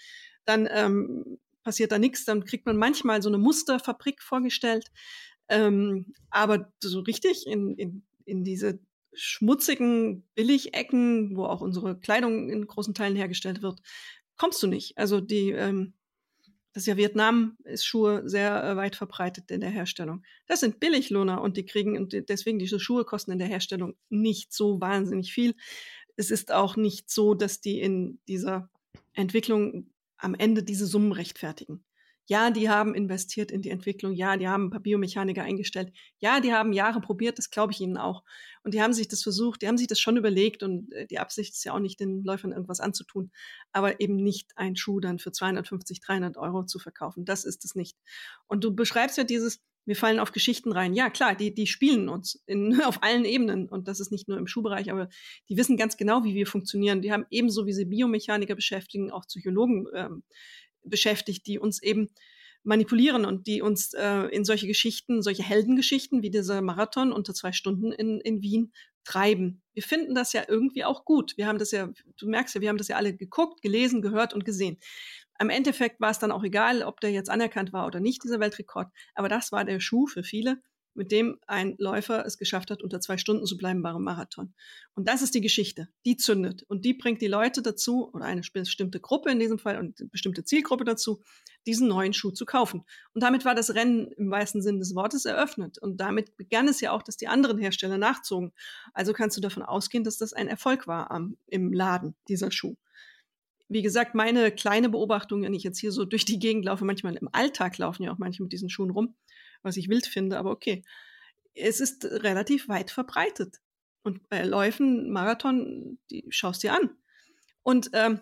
dann ähm, passiert da nichts. Dann kriegt man manchmal so eine Musterfabrik vorgestellt. Ähm, aber so richtig in, in, in diese schmutzigen Billigecken, wo auch unsere Kleidung in großen Teilen hergestellt wird, kommst du nicht. Also die, ähm, das ist ja Vietnam, ist Schuhe sehr äh, weit verbreitet in der Herstellung. Das sind Billiglohner und die kriegen, und deswegen diese Schuhe kosten in der Herstellung nicht so wahnsinnig viel. Es ist auch nicht so, dass die in dieser Entwicklung am Ende diese Summen rechtfertigen. Ja, die haben investiert in die Entwicklung. Ja, die haben ein paar Biomechaniker eingestellt. Ja, die haben Jahre probiert, das glaube ich ihnen auch. Und die haben sich das versucht, die haben sich das schon überlegt und äh, die Absicht ist ja auch nicht, den Läufern irgendwas anzutun, aber eben nicht einen Schuh dann für 250, 300 Euro zu verkaufen. Das ist es nicht. Und du beschreibst ja dieses, Wir fallen auf Geschichten rein. Ja, klar, die, die spielen uns in, (laughs) auf allen Ebenen. Und das ist nicht nur im Schuhbereich, aber die wissen ganz genau, wie wir funktionieren. Die haben ebenso, wie sie Biomechaniker beschäftigen, auch Psychologen ähm, beschäftigt, die uns eben manipulieren und die uns äh, in solche Geschichten, solche Heldengeschichten wie dieser Marathon unter zwei Stunden in, in Wien treiben. Wir finden das ja irgendwie auch gut. Wir haben das ja, du merkst ja, wir haben das ja alle geguckt, gelesen, gehört und gesehen. Am Endeffekt war es dann auch egal, ob der jetzt anerkannt war oder nicht, dieser Weltrekord. Aber das war der Schuh für viele, mit dem ein Läufer es geschafft hat, unter zwei Stunden zu bleiben beim Marathon. Und das ist die Geschichte. Die zündet. Und die bringt die Leute dazu, oder eine bestimmte Gruppe in diesem Fall und eine bestimmte Zielgruppe dazu, diesen neuen Schuh zu kaufen. Und damit war das Rennen im weißen Sinn des Wortes eröffnet. Und damit begann es ja auch, dass die anderen Hersteller nachzogen. Also kannst du davon ausgehen, dass das ein Erfolg war am, im Laden, dieser Schuh. Wie gesagt, meine kleine Beobachtung, wenn ich jetzt hier so durch die Gegend laufe, manchmal im Alltag laufen ja auch manche mit diesen Schuhen rum, was ich wild finde, aber okay. Es ist relativ weit verbreitet. Und bei Läufen, Marathon, die schaust dir an. Und ähm,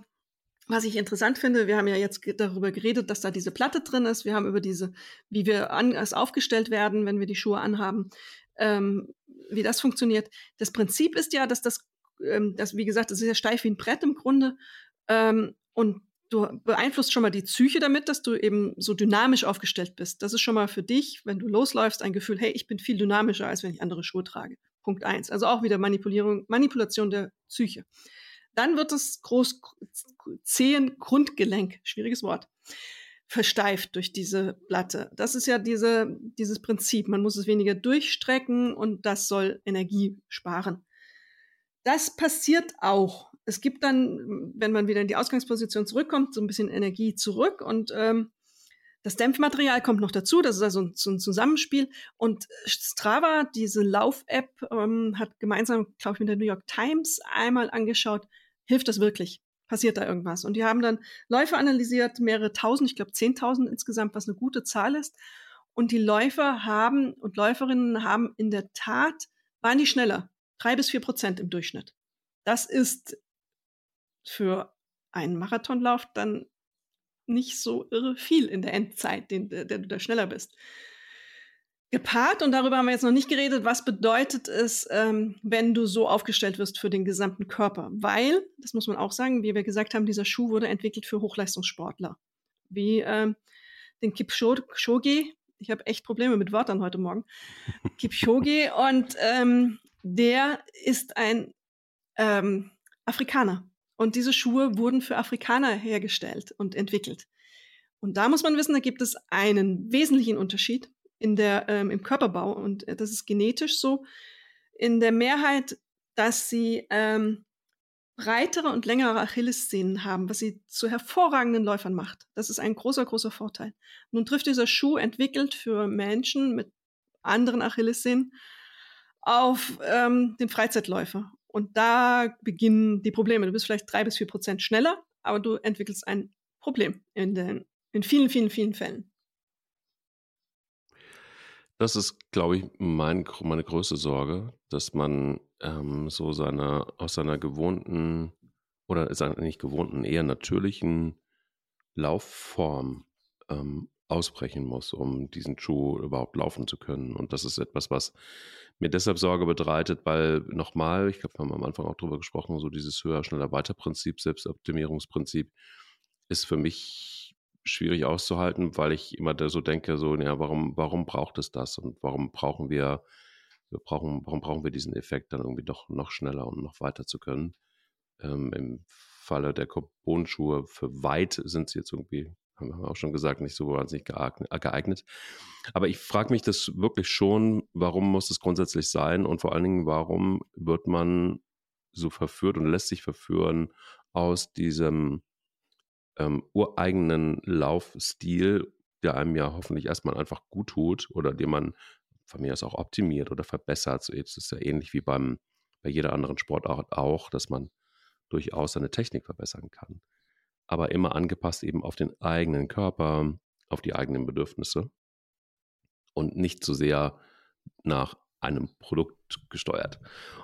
was ich interessant finde, wir haben ja jetzt darüber geredet, dass da diese Platte drin ist. Wir haben über diese, wie wir anders aufgestellt werden, wenn wir die Schuhe anhaben, ähm, wie das funktioniert. Das Prinzip ist ja, dass das, ähm, das, wie gesagt, das ist ja steif wie ein Brett im Grunde. Ähm, und du beeinflusst schon mal die Psyche damit, dass du eben so dynamisch aufgestellt bist. Das ist schon mal für dich, wenn du losläufst, ein Gefühl, hey, ich bin viel dynamischer, als wenn ich andere Schuhe trage. Punkt eins. Also auch wieder Manipulierung, Manipulation der Psyche. Dann wird das groß Zehen Grundgelenk, schwieriges Wort, versteift durch diese Platte. Das ist ja diese, dieses Prinzip. Man muss es weniger durchstrecken und das soll Energie sparen. Das passiert auch es gibt dann, wenn man wieder in die Ausgangsposition zurückkommt, so ein bisschen Energie zurück und ähm, das Dämpfmaterial kommt noch dazu, das ist also so ein Zusammenspiel. Und Strava, diese Lauf-App, ähm, hat gemeinsam, glaube ich, mit der New York Times einmal angeschaut, hilft das wirklich? Passiert da irgendwas? Und die haben dann Läufer analysiert, mehrere tausend, ich glaube zehntausend insgesamt, was eine gute Zahl ist. Und die Läufer haben und Läuferinnen haben in der Tat, waren die schneller, drei bis vier Prozent im Durchschnitt. Das ist für einen Marathonlauf dann nicht so irre viel in der Endzeit, den, der, der du da schneller bist. Gepaart, und darüber haben wir jetzt noch nicht geredet, was bedeutet es, ähm, wenn du so aufgestellt wirst für den gesamten Körper? Weil, das muss man auch sagen, wie wir gesagt haben, dieser Schuh wurde entwickelt für Hochleistungssportler. Wie ähm, den Kipchoge, ich habe echt Probleme mit Wörtern heute Morgen, Kipchoge, und ähm, der ist ein ähm, Afrikaner. Und diese Schuhe wurden für Afrikaner hergestellt und entwickelt. Und da muss man wissen, da gibt es einen wesentlichen Unterschied in der, ähm, im Körperbau. Und äh, das ist genetisch so. In der Mehrheit, dass sie ähm, breitere und längere Achillessehnen haben, was sie zu hervorragenden Läufern macht. Das ist ein großer, großer Vorteil. Nun trifft dieser Schuh entwickelt für Menschen mit anderen Achillessehnen auf ähm, den Freizeitläufer. Und da beginnen die Probleme. Du bist vielleicht drei bis vier Prozent schneller, aber du entwickelst ein Problem in, den, in vielen, vielen, vielen Fällen. Das ist, glaube ich, mein, meine größte Sorge, dass man ähm, so seine, aus seiner gewohnten oder seiner nicht gewohnten, eher natürlichen Laufform ähm, ausbrechen muss, um diesen Schuh überhaupt laufen zu können. Und das ist etwas, was mir deshalb Sorge bereitet, weil nochmal, ich glaube, wir haben am Anfang auch drüber gesprochen, so dieses höher, schneller, weiter Prinzip, Selbstoptimierungsprinzip ist für mich schwierig auszuhalten, weil ich immer so denke, so, ja, warum, warum braucht es das und warum brauchen wir, wir brauchen, warum brauchen wir diesen Effekt dann irgendwie doch noch schneller und noch weiter zu können? Ähm, Im Falle der Carbon-Schuhe für weit sind sie jetzt irgendwie haben wir auch schon gesagt, nicht so wahnsinnig geeignet. Aber ich frage mich das wirklich schon, warum muss es grundsätzlich sein und vor allen Dingen, warum wird man so verführt und lässt sich verführen aus diesem ähm, ureigenen Laufstil, der einem ja hoffentlich erstmal einfach gut tut oder den man von mir aus auch optimiert oder verbessert. So, es ist ja ähnlich wie beim, bei jeder anderen Sportart auch, dass man durchaus seine Technik verbessern kann aber immer angepasst eben auf den eigenen Körper, auf die eigenen Bedürfnisse und nicht zu so sehr nach einem Produkt gesteuert.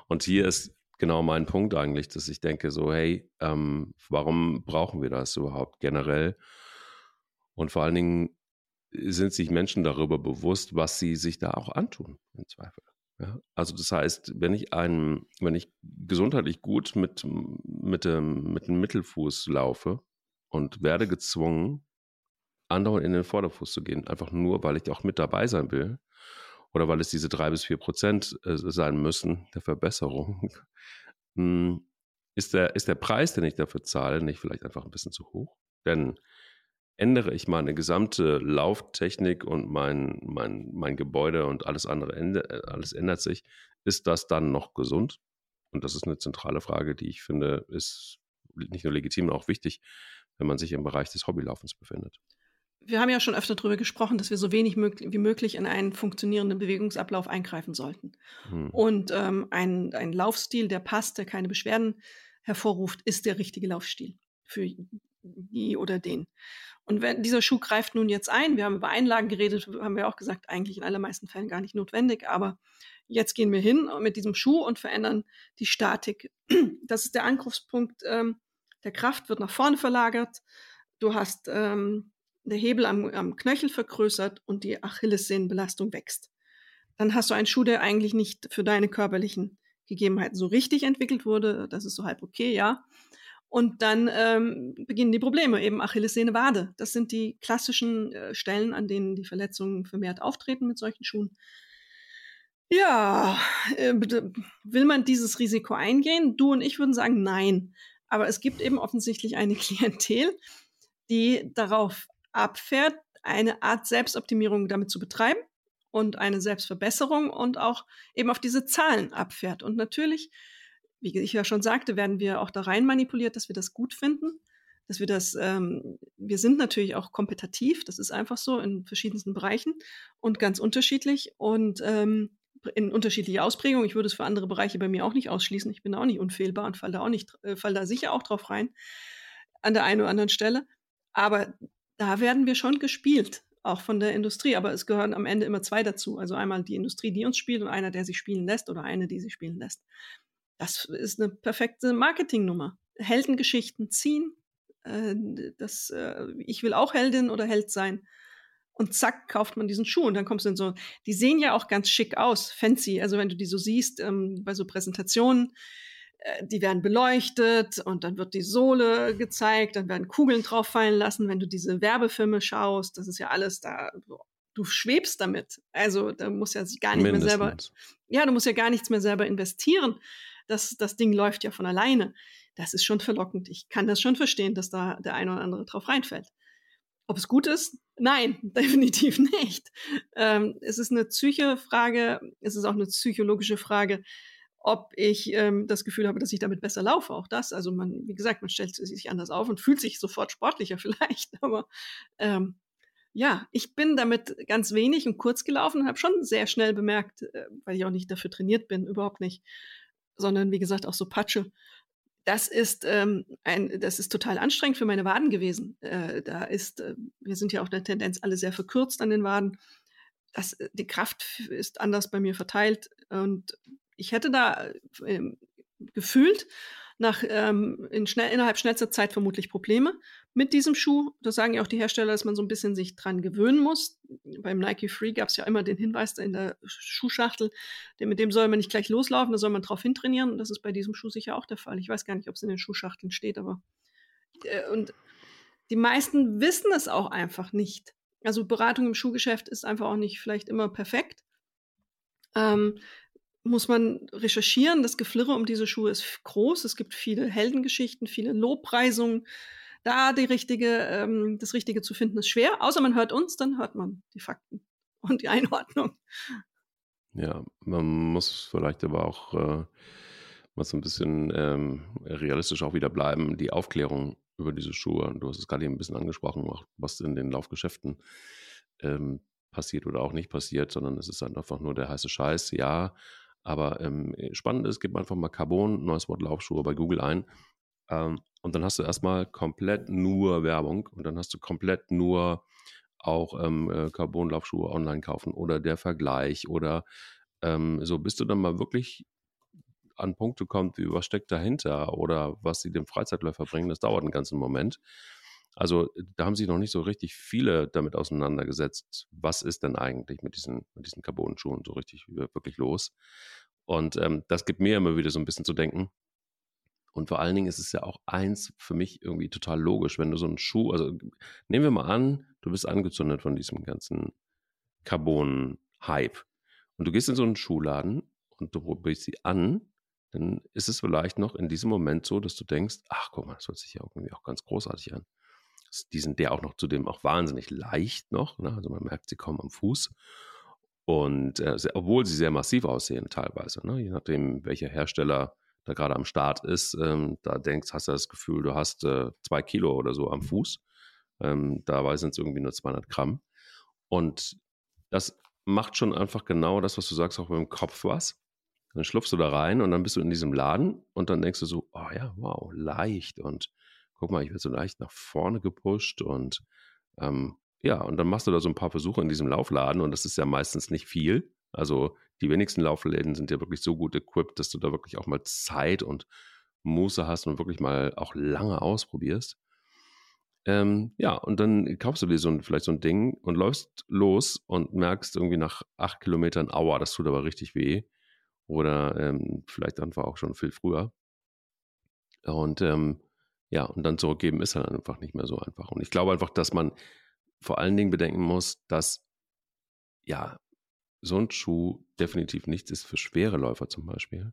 Und hier ist genau mein Punkt eigentlich, dass ich denke so, hey, ähm, warum brauchen wir das überhaupt generell? Und vor allen Dingen sind sich Menschen darüber bewusst, was sie sich da auch antun, im Zweifel. Ja, also das heißt, wenn ich einen, wenn ich gesundheitlich gut mit, mit, dem, mit dem Mittelfuß laufe und werde gezwungen, andauernd in den Vorderfuß zu gehen, einfach nur, weil ich auch mit dabei sein will oder weil es diese drei bis vier Prozent äh, sein müssen der Verbesserung, (laughs) hm, ist der, ist der Preis, den ich dafür zahle, nicht vielleicht einfach ein bisschen zu hoch? Denn ändere ich meine gesamte Lauftechnik und mein, mein, mein Gebäude und alles andere, äh, alles ändert sich, ist das dann noch gesund? Und das ist eine zentrale Frage, die ich finde, ist nicht nur legitim, auch wichtig, wenn man sich im Bereich des Hobbylaufens befindet. Wir haben ja schon öfter darüber gesprochen, dass wir so wenig mög wie möglich in einen funktionierenden Bewegungsablauf eingreifen sollten. Hm. Und ähm, ein, ein Laufstil, der passt, der keine Beschwerden hervorruft, ist der richtige Laufstil für die oder den. Und wenn dieser Schuh greift nun jetzt ein, wir haben über Einlagen geredet, haben wir auch gesagt, eigentlich in allermeisten Fällen gar nicht notwendig, aber jetzt gehen wir hin mit diesem Schuh und verändern die Statik. Das ist der Angriffspunkt ähm, der Kraft, wird nach vorne verlagert. Du hast ähm, der Hebel am, am Knöchel vergrößert und die Achillessehnenbelastung wächst. Dann hast du einen Schuh, der eigentlich nicht für deine körperlichen Gegebenheiten so richtig entwickelt wurde. Das ist so halb okay, ja. Und dann ähm, beginnen die Probleme, eben Achillessehne, Wade. Das sind die klassischen äh, Stellen, an denen die Verletzungen vermehrt auftreten mit solchen Schuhen. Ja, äh, will man dieses Risiko eingehen? Du und ich würden sagen, nein. Aber es gibt eben offensichtlich eine (laughs) Klientel, die darauf abfährt, eine Art Selbstoptimierung damit zu betreiben und eine Selbstverbesserung und auch eben auf diese Zahlen abfährt. Und natürlich wie ich ja schon sagte, werden wir auch da rein manipuliert, dass wir das gut finden, dass wir das, ähm, wir sind natürlich auch kompetitiv, das ist einfach so in verschiedensten Bereichen und ganz unterschiedlich und ähm, in unterschiedlicher Ausprägung. Ich würde es für andere Bereiche bei mir auch nicht ausschließen. Ich bin auch nicht unfehlbar und falle auch nicht, äh, fall da sicher auch drauf rein an der einen oder anderen Stelle. Aber da werden wir schon gespielt, auch von der Industrie. Aber es gehören am Ende immer zwei dazu. Also einmal die Industrie, die uns spielt und einer, der sich spielen lässt oder eine, die sich spielen lässt. Das ist eine perfekte Marketingnummer. Heldengeschichten ziehen. Äh, das, äh, ich will auch Heldin oder Held sein. Und zack, kauft man diesen Schuh. Und dann kommst du in so, die sehen ja auch ganz schick aus, fancy. Also wenn du die so siehst, ähm, bei so Präsentationen, äh, die werden beleuchtet und dann wird die Sohle gezeigt, dann werden Kugeln drauf fallen lassen. Wenn du diese Werbefilme schaust, das ist ja alles da, du schwebst damit. Also da muss ja gar nicht Mindestens. mehr selber, ja, du musst ja gar nichts mehr selber investieren das, das Ding läuft ja von alleine. Das ist schon verlockend. Ich kann das schon verstehen, dass da der eine oder andere drauf reinfällt. Ob es gut ist? Nein, (laughs) definitiv nicht. Ähm, es ist eine Psyche-Frage, es ist auch eine psychologische Frage, ob ich ähm, das Gefühl habe, dass ich damit besser laufe. Auch das. Also man, wie gesagt, man stellt sich anders auf und fühlt sich sofort sportlicher (laughs) vielleicht. Aber ähm, ja, ich bin damit ganz wenig und kurz gelaufen und habe schon sehr schnell bemerkt, äh, weil ich auch nicht dafür trainiert bin, überhaupt nicht, sondern wie gesagt auch so Patsche. Das ist ähm, ein, das ist total anstrengend für meine Waden gewesen. Äh, da ist, äh, wir sind ja auch der Tendenz alle sehr verkürzt an den Waden. Das, äh, die Kraft ist anders bei mir verteilt und ich hätte da äh, gefühlt nach ähm, in schnell, innerhalb schnellster Zeit vermutlich Probleme mit diesem Schuh. Das sagen ja auch die Hersteller, dass man so ein bisschen sich dran gewöhnen muss. Beim Nike Free gab es ja immer den Hinweis in der Schuhschachtel, mit dem soll man nicht gleich loslaufen, da soll man drauf hintrainieren. Und das ist bei diesem Schuh sicher auch der Fall. Ich weiß gar nicht, ob es in den Schuhschachteln steht, aber äh, und die meisten wissen es auch einfach nicht. Also Beratung im Schuhgeschäft ist einfach auch nicht vielleicht immer perfekt. Ähm, muss man recherchieren. Das Geflirre um diese Schuhe ist groß. Es gibt viele Heldengeschichten, viele Lobpreisungen. Da die richtige, ähm, das Richtige zu finden, ist schwer. Außer man hört uns, dann hört man die Fakten (laughs) und die Einordnung. Ja, man muss vielleicht aber auch äh, mal so ein bisschen ähm, realistisch auch wieder bleiben. Die Aufklärung über diese Schuhe, du hast es gerade eben ein bisschen angesprochen, was in den Laufgeschäften ähm, passiert oder auch nicht passiert, sondern es ist einfach nur der heiße Scheiß. Ja, aber ähm, spannend ist, gib einfach mal Carbon, neues Wort Laufschuhe bei Google ein. Ähm, und dann hast du erstmal komplett nur Werbung und dann hast du komplett nur auch ähm, äh, Carbon-Laufschuhe online kaufen oder der Vergleich oder ähm, so, bis du dann mal wirklich an Punkte kommt, wie was steckt dahinter oder was sie dem Freizeitläufer bringen, das dauert einen ganzen Moment. Also da haben sich noch nicht so richtig viele damit auseinandergesetzt, was ist denn eigentlich mit diesen, mit diesen Carbon-Schuhen so richtig wirklich los. Und ähm, das gibt mir immer wieder so ein bisschen zu denken. Und vor allen Dingen ist es ja auch eins für mich irgendwie total logisch, wenn du so einen Schuh, also nehmen wir mal an, du bist angezündet von diesem ganzen Carbon-Hype und du gehst in so einen Schuhladen und du probierst sie an, dann ist es vielleicht noch in diesem Moment so, dass du denkst, ach guck mal, das hört sich ja irgendwie auch ganz großartig an die sind der auch noch zudem auch wahnsinnig leicht noch. Ne? Also man merkt sie kaum am Fuß. Und äh, obwohl sie sehr massiv aussehen teilweise, ne? je nachdem, welcher Hersteller da gerade am Start ist, ähm, da denkst, hast du das Gefühl, du hast äh, zwei Kilo oder so am Fuß. Ähm, dabei sind es irgendwie nur 200 Gramm. Und das macht schon einfach genau das, was du sagst, auch beim Kopf was. Dann schlupfst du da rein und dann bist du in diesem Laden und dann denkst du so, oh ja, wow, leicht und guck mal, ich werde so leicht nach vorne gepusht und ähm, ja, und dann machst du da so ein paar Versuche in diesem Laufladen und das ist ja meistens nicht viel. Also die wenigsten Laufläden sind ja wirklich so gut equipped, dass du da wirklich auch mal Zeit und Muße hast und wirklich mal auch lange ausprobierst. Ähm, ja, und dann kaufst du dir so ein, vielleicht so ein Ding und läufst los und merkst irgendwie nach acht Kilometern, aua, das tut aber richtig weh. Oder ähm, vielleicht einfach auch schon viel früher. Und ähm, ja, und dann zurückgeben ist halt einfach nicht mehr so einfach. Und ich glaube einfach, dass man vor allen Dingen bedenken muss, dass ja, so ein Schuh definitiv nichts ist für schwere Läufer zum Beispiel,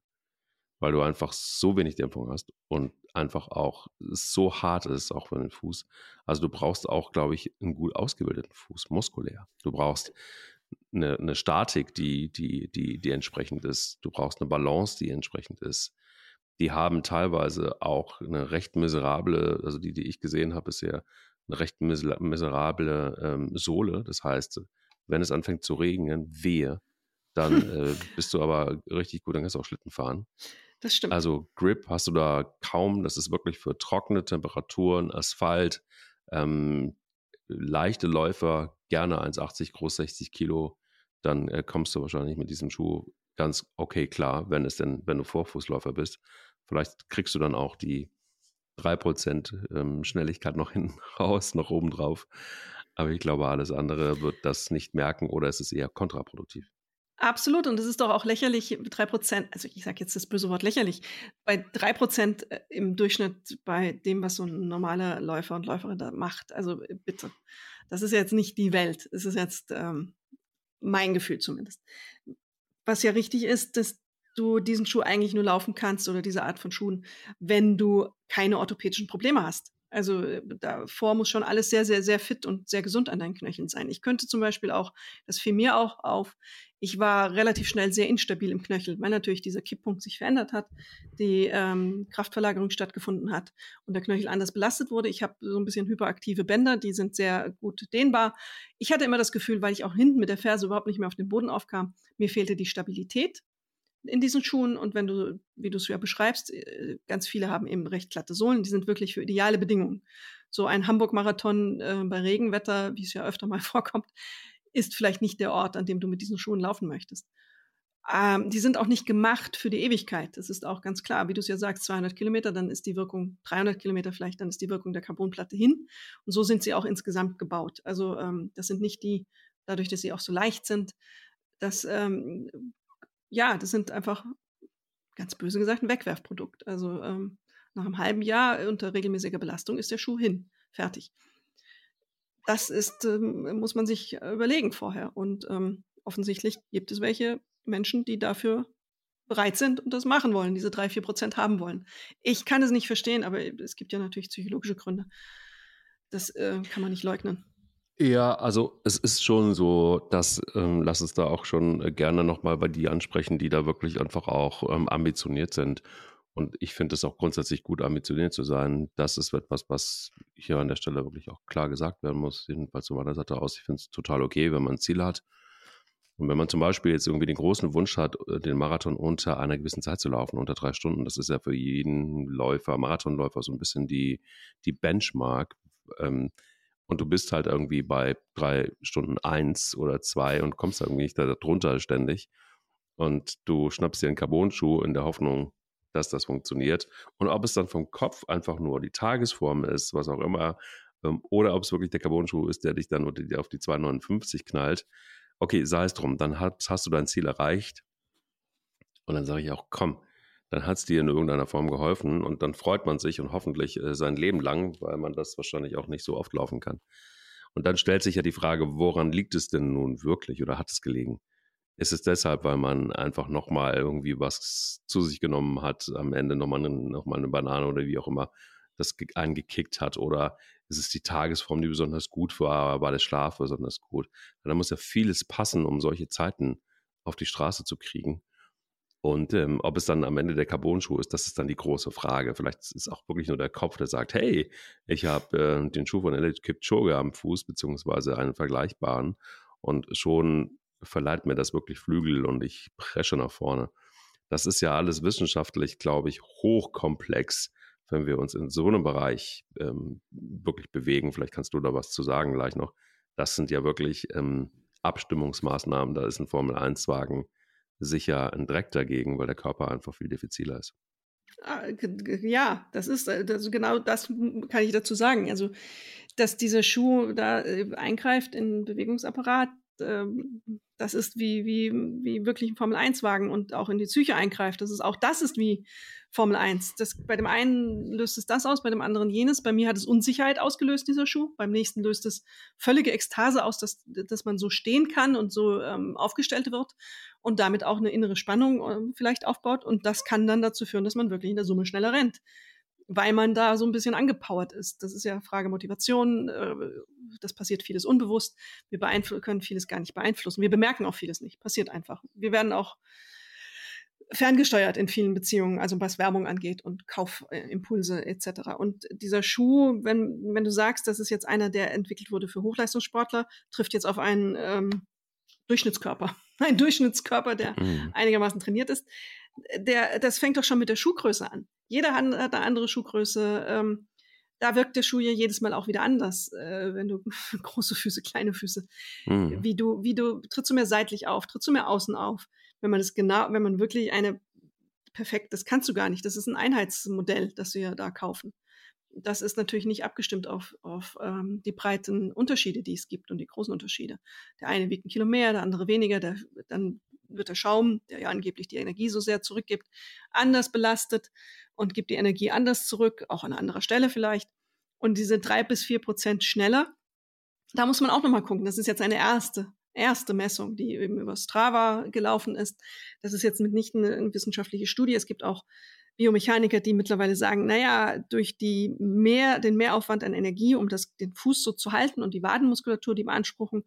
weil du einfach so wenig Dämpfung hast und einfach auch so hart ist, auch für den Fuß. Also du brauchst auch, glaube ich, einen gut ausgebildeten Fuß, muskulär. Du brauchst eine, eine Statik, die, die, die, die entsprechend ist. Du brauchst eine Balance, die entsprechend ist die haben teilweise auch eine recht miserable, also die, die ich gesehen habe, bisher, eine recht miserable ähm, Sohle. Das heißt, wenn es anfängt zu regnen, wehe, dann (laughs) äh, bist du aber richtig gut, dann kannst du auch Schlitten fahren. Das stimmt. Also Grip hast du da kaum, das ist wirklich für trockene Temperaturen, Asphalt, ähm, leichte Läufer, gerne 1,80 groß, 60 Kilo, dann äh, kommst du wahrscheinlich mit diesem Schuh ganz okay klar, wenn es denn, wenn du Vorfußläufer bist. Vielleicht kriegst du dann auch die 3% ähm, Schnelligkeit noch (laughs) hinten raus, noch oben drauf. Aber ich glaube, alles andere wird das nicht merken oder es ist eher kontraproduktiv. Absolut, und es ist doch auch lächerlich, 3%, also ich sage jetzt das böse Wort lächerlich, bei 3% äh, im Durchschnitt bei dem, was so ein normaler Läufer und Läuferin da macht. Also äh, bitte, das ist jetzt nicht die Welt, es ist jetzt ähm, mein Gefühl zumindest. Was ja richtig ist, dass du diesen Schuh eigentlich nur laufen kannst oder diese Art von Schuhen, wenn du keine orthopädischen Probleme hast. Also äh, davor muss schon alles sehr, sehr, sehr fit und sehr gesund an deinen Knöcheln sein. Ich könnte zum Beispiel auch, das fiel mir auch auf, ich war relativ schnell sehr instabil im Knöchel, weil natürlich dieser Kipppunkt sich verändert hat, die ähm, Kraftverlagerung stattgefunden hat und der Knöchel anders belastet wurde. Ich habe so ein bisschen hyperaktive Bänder, die sind sehr gut dehnbar. Ich hatte immer das Gefühl, weil ich auch hinten mit der Ferse überhaupt nicht mehr auf den Boden aufkam, mir fehlte die Stabilität in diesen Schuhen. Und wenn du, wie du es ja beschreibst, äh, ganz viele haben eben recht glatte Sohlen, die sind wirklich für ideale Bedingungen. So ein Hamburg-Marathon äh, bei Regenwetter, wie es ja öfter mal (laughs) vorkommt, ist vielleicht nicht der Ort, an dem du mit diesen Schuhen laufen möchtest. Ähm, die sind auch nicht gemacht für die Ewigkeit. Das ist auch ganz klar. Wie du es ja sagst, 200 Kilometer, dann ist die Wirkung 300 Kilometer vielleicht, dann ist die Wirkung der Carbonplatte hin. Und so sind sie auch insgesamt gebaut. Also ähm, das sind nicht die, dadurch, dass sie auch so leicht sind, das ähm, ja, das sind einfach ganz böse gesagt ein Wegwerfprodukt. Also ähm, nach einem halben Jahr unter regelmäßiger Belastung ist der Schuh hin, fertig. Das ist, ähm, muss man sich überlegen vorher. Und ähm, offensichtlich gibt es welche Menschen, die dafür bereit sind und das machen wollen, diese drei, vier Prozent haben wollen. Ich kann es nicht verstehen, aber es gibt ja natürlich psychologische Gründe. Das äh, kann man nicht leugnen. Ja, also es ist schon so, dass, ähm, lass uns da auch schon äh, gerne nochmal bei die ansprechen, die da wirklich einfach auch ähm, ambitioniert sind. Und ich finde es auch grundsätzlich gut, ambitioniert zu sein. Das ist etwas, was hier an der Stelle wirklich auch klar gesagt werden muss, jedenfalls von meiner Seite aus. Ich finde es total okay, wenn man ein Ziel hat. Und wenn man zum Beispiel jetzt irgendwie den großen Wunsch hat, äh, den Marathon unter einer gewissen Zeit zu laufen, unter drei Stunden, das ist ja für jeden Läufer, Marathonläufer so ein bisschen die, die Benchmark. Ähm, und du bist halt irgendwie bei drei Stunden eins oder zwei und kommst irgendwie nicht da drunter ständig. Und du schnappst dir einen Carbon-Schuh in der Hoffnung, dass das funktioniert. Und ob es dann vom Kopf einfach nur die Tagesform ist, was auch immer, ähm, oder ob es wirklich der Carbon-Schuh ist, der dich dann auf die 2,59 knallt. Okay, sei es drum, dann hast, hast du dein Ziel erreicht. Und dann sage ich auch, komm, dann hat es dir in irgendeiner Form geholfen und dann freut man sich und hoffentlich äh, sein Leben lang, weil man das wahrscheinlich auch nicht so oft laufen kann. Und dann stellt sich ja die Frage, woran liegt es denn nun wirklich oder hat es gelegen? Ist es deshalb, weil man einfach nochmal irgendwie was zu sich genommen hat, am Ende nochmal eine, noch eine Banane oder wie auch immer das eingekickt hat? Oder ist es die Tagesform, die besonders gut war, war der Schlaf besonders gut? Da muss ja vieles passen, um solche Zeiten auf die Straße zu kriegen. Und ähm, ob es dann am Ende der Carbon-Schuh ist, das ist dann die große Frage. Vielleicht ist auch wirklich nur der Kopf, der sagt, hey, ich habe äh, den Schuh von Elliot Kipchoge am Fuß, beziehungsweise einen vergleichbaren. Und schon verleiht mir das wirklich Flügel und ich presche nach vorne. Das ist ja alles wissenschaftlich, glaube ich, hochkomplex, wenn wir uns in so einem Bereich ähm, wirklich bewegen. Vielleicht kannst du da was zu sagen gleich noch. Das sind ja wirklich ähm, Abstimmungsmaßnahmen. Da ist ein Formel-1-Wagen sicher ein Dreck dagegen, weil der Körper einfach viel diffiziler ist. Ah, ja, das ist also genau das kann ich dazu sagen. Also, dass dieser Schuh da äh, eingreift in den Bewegungsapparat, ähm, das ist wie, wie, wie wirklich ein Formel-1-Wagen und auch in die Psyche eingreift. Das ist auch das ist wie Formel 1. Das, bei dem einen löst es das aus, bei dem anderen jenes. Bei mir hat es Unsicherheit ausgelöst, dieser Schuh. Beim nächsten löst es völlige Ekstase aus, dass, dass man so stehen kann und so ähm, aufgestellt wird und damit auch eine innere Spannung äh, vielleicht aufbaut. Und das kann dann dazu führen, dass man wirklich in der Summe schneller rennt weil man da so ein bisschen angepowert ist. Das ist ja Frage Motivation. Äh, das passiert vieles unbewusst. Wir können vieles gar nicht beeinflussen. Wir bemerken auch vieles nicht. Passiert einfach. Wir werden auch ferngesteuert in vielen Beziehungen, also was Werbung angeht und Kaufimpulse etc. Und dieser Schuh, wenn, wenn du sagst, das ist jetzt einer, der entwickelt wurde für Hochleistungssportler, trifft jetzt auf einen ähm, Durchschnittskörper. (laughs) Ein Durchschnittskörper, der mhm. einigermaßen trainiert ist. Der, das fängt doch schon mit der Schuhgröße an. Jeder hat eine andere Schuhgröße. Ähm, da wirkt der Schuh ja jedes Mal auch wieder anders, äh, wenn du (laughs) große Füße, kleine Füße. Mhm. Wie du, wie du, trittst du mehr seitlich auf, trittst du mehr außen auf. Wenn man das genau, wenn man wirklich eine perfekt, das kannst du gar nicht. Das ist ein Einheitsmodell, das wir da kaufen. Das ist natürlich nicht abgestimmt auf, auf ähm, die breiten Unterschiede, die es gibt und die großen Unterschiede. Der eine wiegt ein Kilo mehr, der andere weniger, der, dann wird der Schaum, der ja angeblich die Energie so sehr zurückgibt, anders belastet und gibt die Energie anders zurück, auch an anderer Stelle vielleicht. Und diese drei bis vier Prozent schneller, da muss man auch nochmal gucken. Das ist jetzt eine erste, erste Messung, die eben über Strava gelaufen ist. Das ist jetzt nicht eine, wissenschaftliche Studie. Es gibt auch Biomechaniker, die mittlerweile sagen, naja, durch die mehr, den Mehraufwand an Energie, um das, den Fuß so zu halten und die Wadenmuskulatur, die beanspruchen,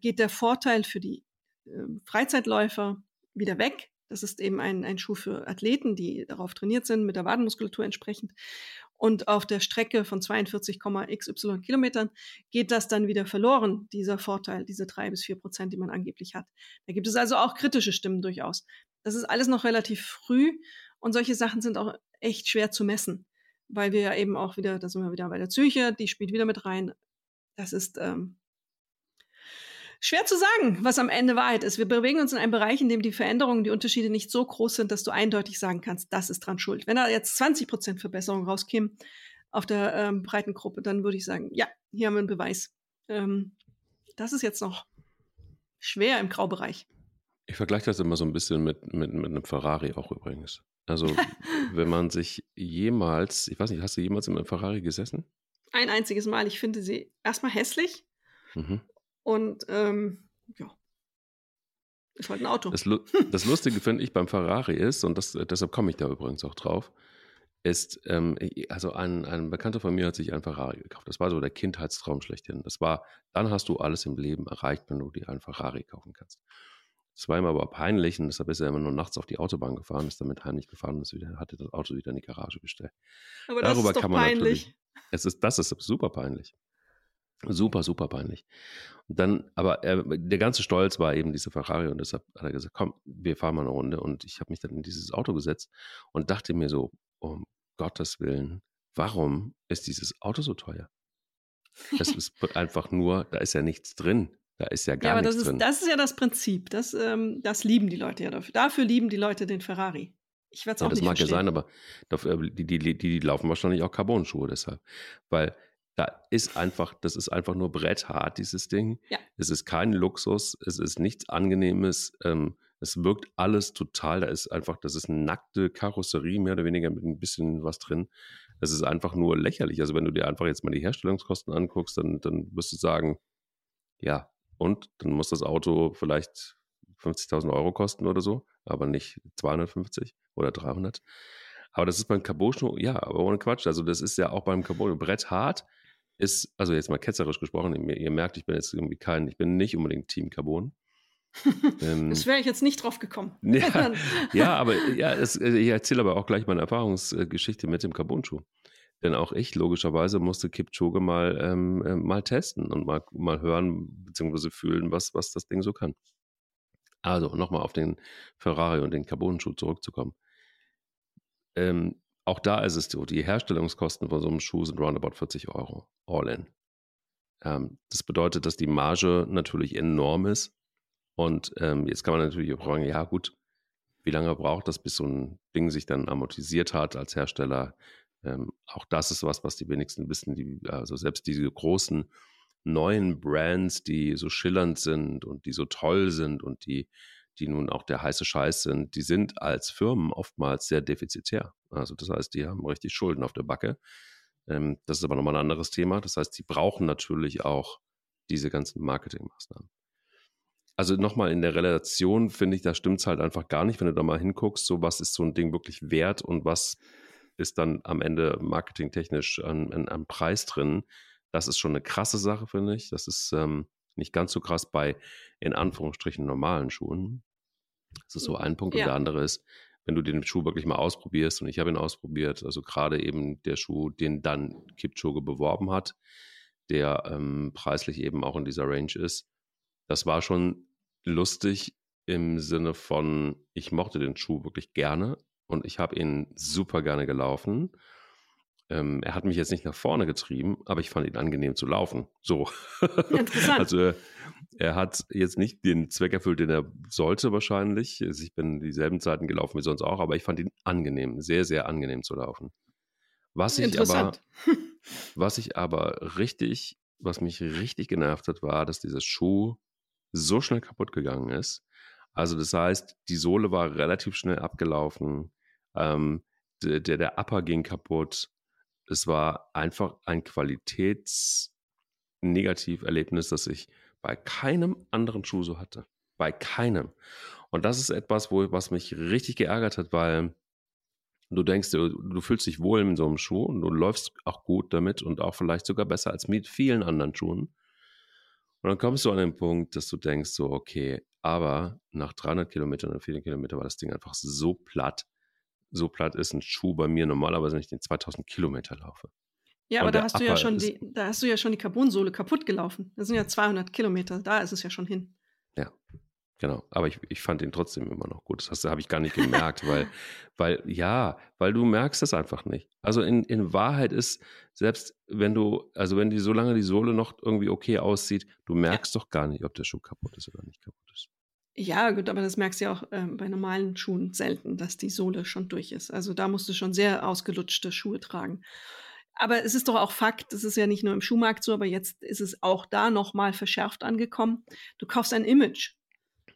geht der Vorteil für die Freizeitläufer wieder weg. Das ist eben ein, ein Schuh für Athleten, die darauf trainiert sind, mit der Wadenmuskulatur entsprechend. Und auf der Strecke von 42,xy Kilometern geht das dann wieder verloren, dieser Vorteil, diese drei bis vier Prozent, die man angeblich hat. Da gibt es also auch kritische Stimmen durchaus. Das ist alles noch relativ früh und solche Sachen sind auch echt schwer zu messen, weil wir ja eben auch wieder, da sind wir wieder bei der Psyche, die spielt wieder mit rein. Das ist ähm, Schwer zu sagen, was am Ende Wahrheit ist. Wir bewegen uns in einem Bereich, in dem die Veränderungen, die Unterschiede nicht so groß sind, dass du eindeutig sagen kannst, das ist dran schuld. Wenn da jetzt 20 Prozent Verbesserung rauskämen auf der ähm, breiten Gruppe, dann würde ich sagen, ja, hier haben wir einen Beweis. Ähm, das ist jetzt noch schwer im Graubereich. Ich vergleiche das immer so ein bisschen mit, mit, mit einem Ferrari auch übrigens. Also, (laughs) wenn man sich jemals, ich weiß nicht, hast du jemals in einem Ferrari gesessen? Ein einziges Mal. Ich finde sie erstmal hässlich. Mhm. Und ähm, ja, ist halt ein Auto. Das, (laughs) das Lustige finde ich beim Ferrari ist, und das, deshalb komme ich da übrigens auch drauf, ist, ähm, also ein, ein Bekannter von mir hat sich ein Ferrari gekauft. Das war so der Kindheitstraum schlechthin. Das war, dann hast du alles im Leben erreicht, wenn du dir ein Ferrari kaufen kannst. Das war ihm aber peinlich und deshalb ist er immer nur nachts auf die Autobahn gefahren, ist damit heimlich gefahren und wieder, hatte das Auto wieder in die Garage bestellt. Aber das Darüber ist doch kann man peinlich. Es ist, das ist super peinlich. Super, super peinlich. Und dann, aber er, der ganze Stolz war eben diese Ferrari und deshalb hat er gesagt, komm, wir fahren mal eine Runde. Und ich habe mich dann in dieses Auto gesetzt und dachte mir so, um Gottes Willen, warum ist dieses Auto so teuer? Das ist einfach nur, da ist ja nichts drin. Da ist ja gar ja, aber nichts das ist, drin. Das ist ja das Prinzip. Das, ähm, das lieben die Leute ja dafür. Dafür lieben die Leute den Ferrari. Ich werde es auch ja, das nicht mag verstehen. ja sein, aber dafür, die, die, die, die, laufen wahrscheinlich auch Carbon-Schuhe deshalb. Weil Da ist einfach, das ist einfach nur bretthart, dieses Ding. Ja. Es ist kein Luxus, es ist nichts Angenehmes. Ähm, es wirkt alles total, da ist einfach, das ist eine nackte Karosserie, mehr oder weniger mit ein bisschen was drin. Es ist einfach nur lächerlich. Also wenn du dir einfach jetzt mal die Herstellungskosten anguckst, dann, dann wirst du sagen, ja, und dann muss das Auto vielleicht 50.000 Euro kosten oder so, aber nicht 250 oder 300. Aber das ist beim Cabot ja, aber ohne Quatsch. Also das ist ja auch beim Cabot Brett hart ist, also jetzt mal ketzerisch gesprochen, ihr, ihr merkt, ich bin jetzt irgendwie kein, ich bin nicht unbedingt Team Carbon. (laughs) ähm, das wäre ich jetzt nicht drauf gekommen. (laughs) Ja, (laughs) ja aber ja, es, äh, ich erzähle aber auch gleich meine Erfahrungsgeschichte mit dem Carbon-Schuh. Denn auch ich, logischerweise, musste Kipchoge mal, ähm, äh, mal testen und mal, mal hören bzw. fühlen, was, was das Ding so kann. Also nochmal auf den Ferrari und den Carbon-Schuh zurückzukommen. Ähm, auch da ist es so, die Herstellungskosten von so einem Schuh sind roundabout 40 Euro, all in. Ähm, das bedeutet, dass die Marge natürlich enorm ist. Und ähm, jetzt kann man natürlich auch fragen, ja gut, wie lange braucht das, bis so ein Ding sich dann amortisiert hat als Hersteller? Ähm, auch das ist was, was die wenigsten wissen. Die, also selbst diese großen neuen Brands, die so schillernd sind und die so toll sind und die die nun auch der heiße Scheiß sind, die sind als Firmen oftmals sehr defizitär. Also das heißt, die haben richtig Schulden auf der Backe. Ähm, das ist aber nochmal ein anderes Thema. Das heißt, die brauchen natürlich auch diese ganzen Marketingmaßnahmen. Also nochmal in der Relation finde ich, da stimmt es halt einfach gar nicht, wenn du da mal hinguckst, so was ist so ein Ding wirklich wert und was ist dann am Ende marketingtechnisch an, an, an Preis drin. Das ist schon eine krasse Sache, finde ich. Das ist ähm, nicht ganz so krass bei in Anführungsstrichen normalen Schuhen. Das ist so ein Punkt. Ja. Und der andere ist, wenn du den Schuh wirklich mal ausprobierst, und ich habe ihn ausprobiert, also gerade eben der Schuh, den dann Kipchoge beworben hat, der ähm, preislich eben auch in dieser Range ist, das war schon lustig im Sinne von, ich mochte den Schuh wirklich gerne und ich habe ihn super gerne gelaufen. Ähm, er hat mich jetzt nicht nach vorne getrieben, aber ich fand ihn angenehm zu laufen. So. Interessant. (laughs) also er hat jetzt nicht den Zweck erfüllt, den er sollte wahrscheinlich. Also ich bin dieselben Zeiten gelaufen wie sonst auch, aber ich fand ihn angenehm, sehr, sehr angenehm zu laufen. Was ich aber, (laughs) was ich aber richtig, was mich richtig genervt hat, war, dass dieser Schuh so schnell kaputt gegangen ist. Also das heißt, die Sohle war relativ schnell abgelaufen. Ähm, der, der Upper ging kaputt es war einfach ein Qualitätsnegativerlebnis, das ich bei keinem anderen Schuh so hatte. Bei keinem. Und das ist etwas, wo, was mich richtig geärgert hat, weil du denkst, du, du fühlst dich wohl in so einem Schuh und du läufst auch gut damit und auch vielleicht sogar besser als mit vielen anderen Schuhen. Und dann kommst du an den Punkt, dass du denkst, so, okay, aber nach 300 Kilometern oder 400 Kilometern war das Ding einfach so platt, so platt ist ein Schuh bei mir normalerweise, wenn ich den 2000 Kilometer laufe. Ja, aber da hast, du ja schon die, da hast du ja schon die Carbonsohle kaputt gelaufen. Das sind ja 200 Kilometer, da ist es ja schon hin. Ja, genau. Aber ich, ich fand ihn trotzdem immer noch gut. Das habe ich gar nicht gemerkt, weil, (laughs) weil, ja, weil du merkst es einfach nicht. Also in, in Wahrheit ist, selbst wenn du, also wenn die, solange die Sohle noch irgendwie okay aussieht, du merkst ja. doch gar nicht, ob der Schuh kaputt ist oder nicht kaputt ist. Ja, gut, aber das merkst du ja auch äh, bei normalen Schuhen selten, dass die Sohle schon durch ist. Also da musst du schon sehr ausgelutschte Schuhe tragen. Aber es ist doch auch Fakt, es ist ja nicht nur im Schuhmarkt so, aber jetzt ist es auch da nochmal verschärft angekommen. Du kaufst ein Image.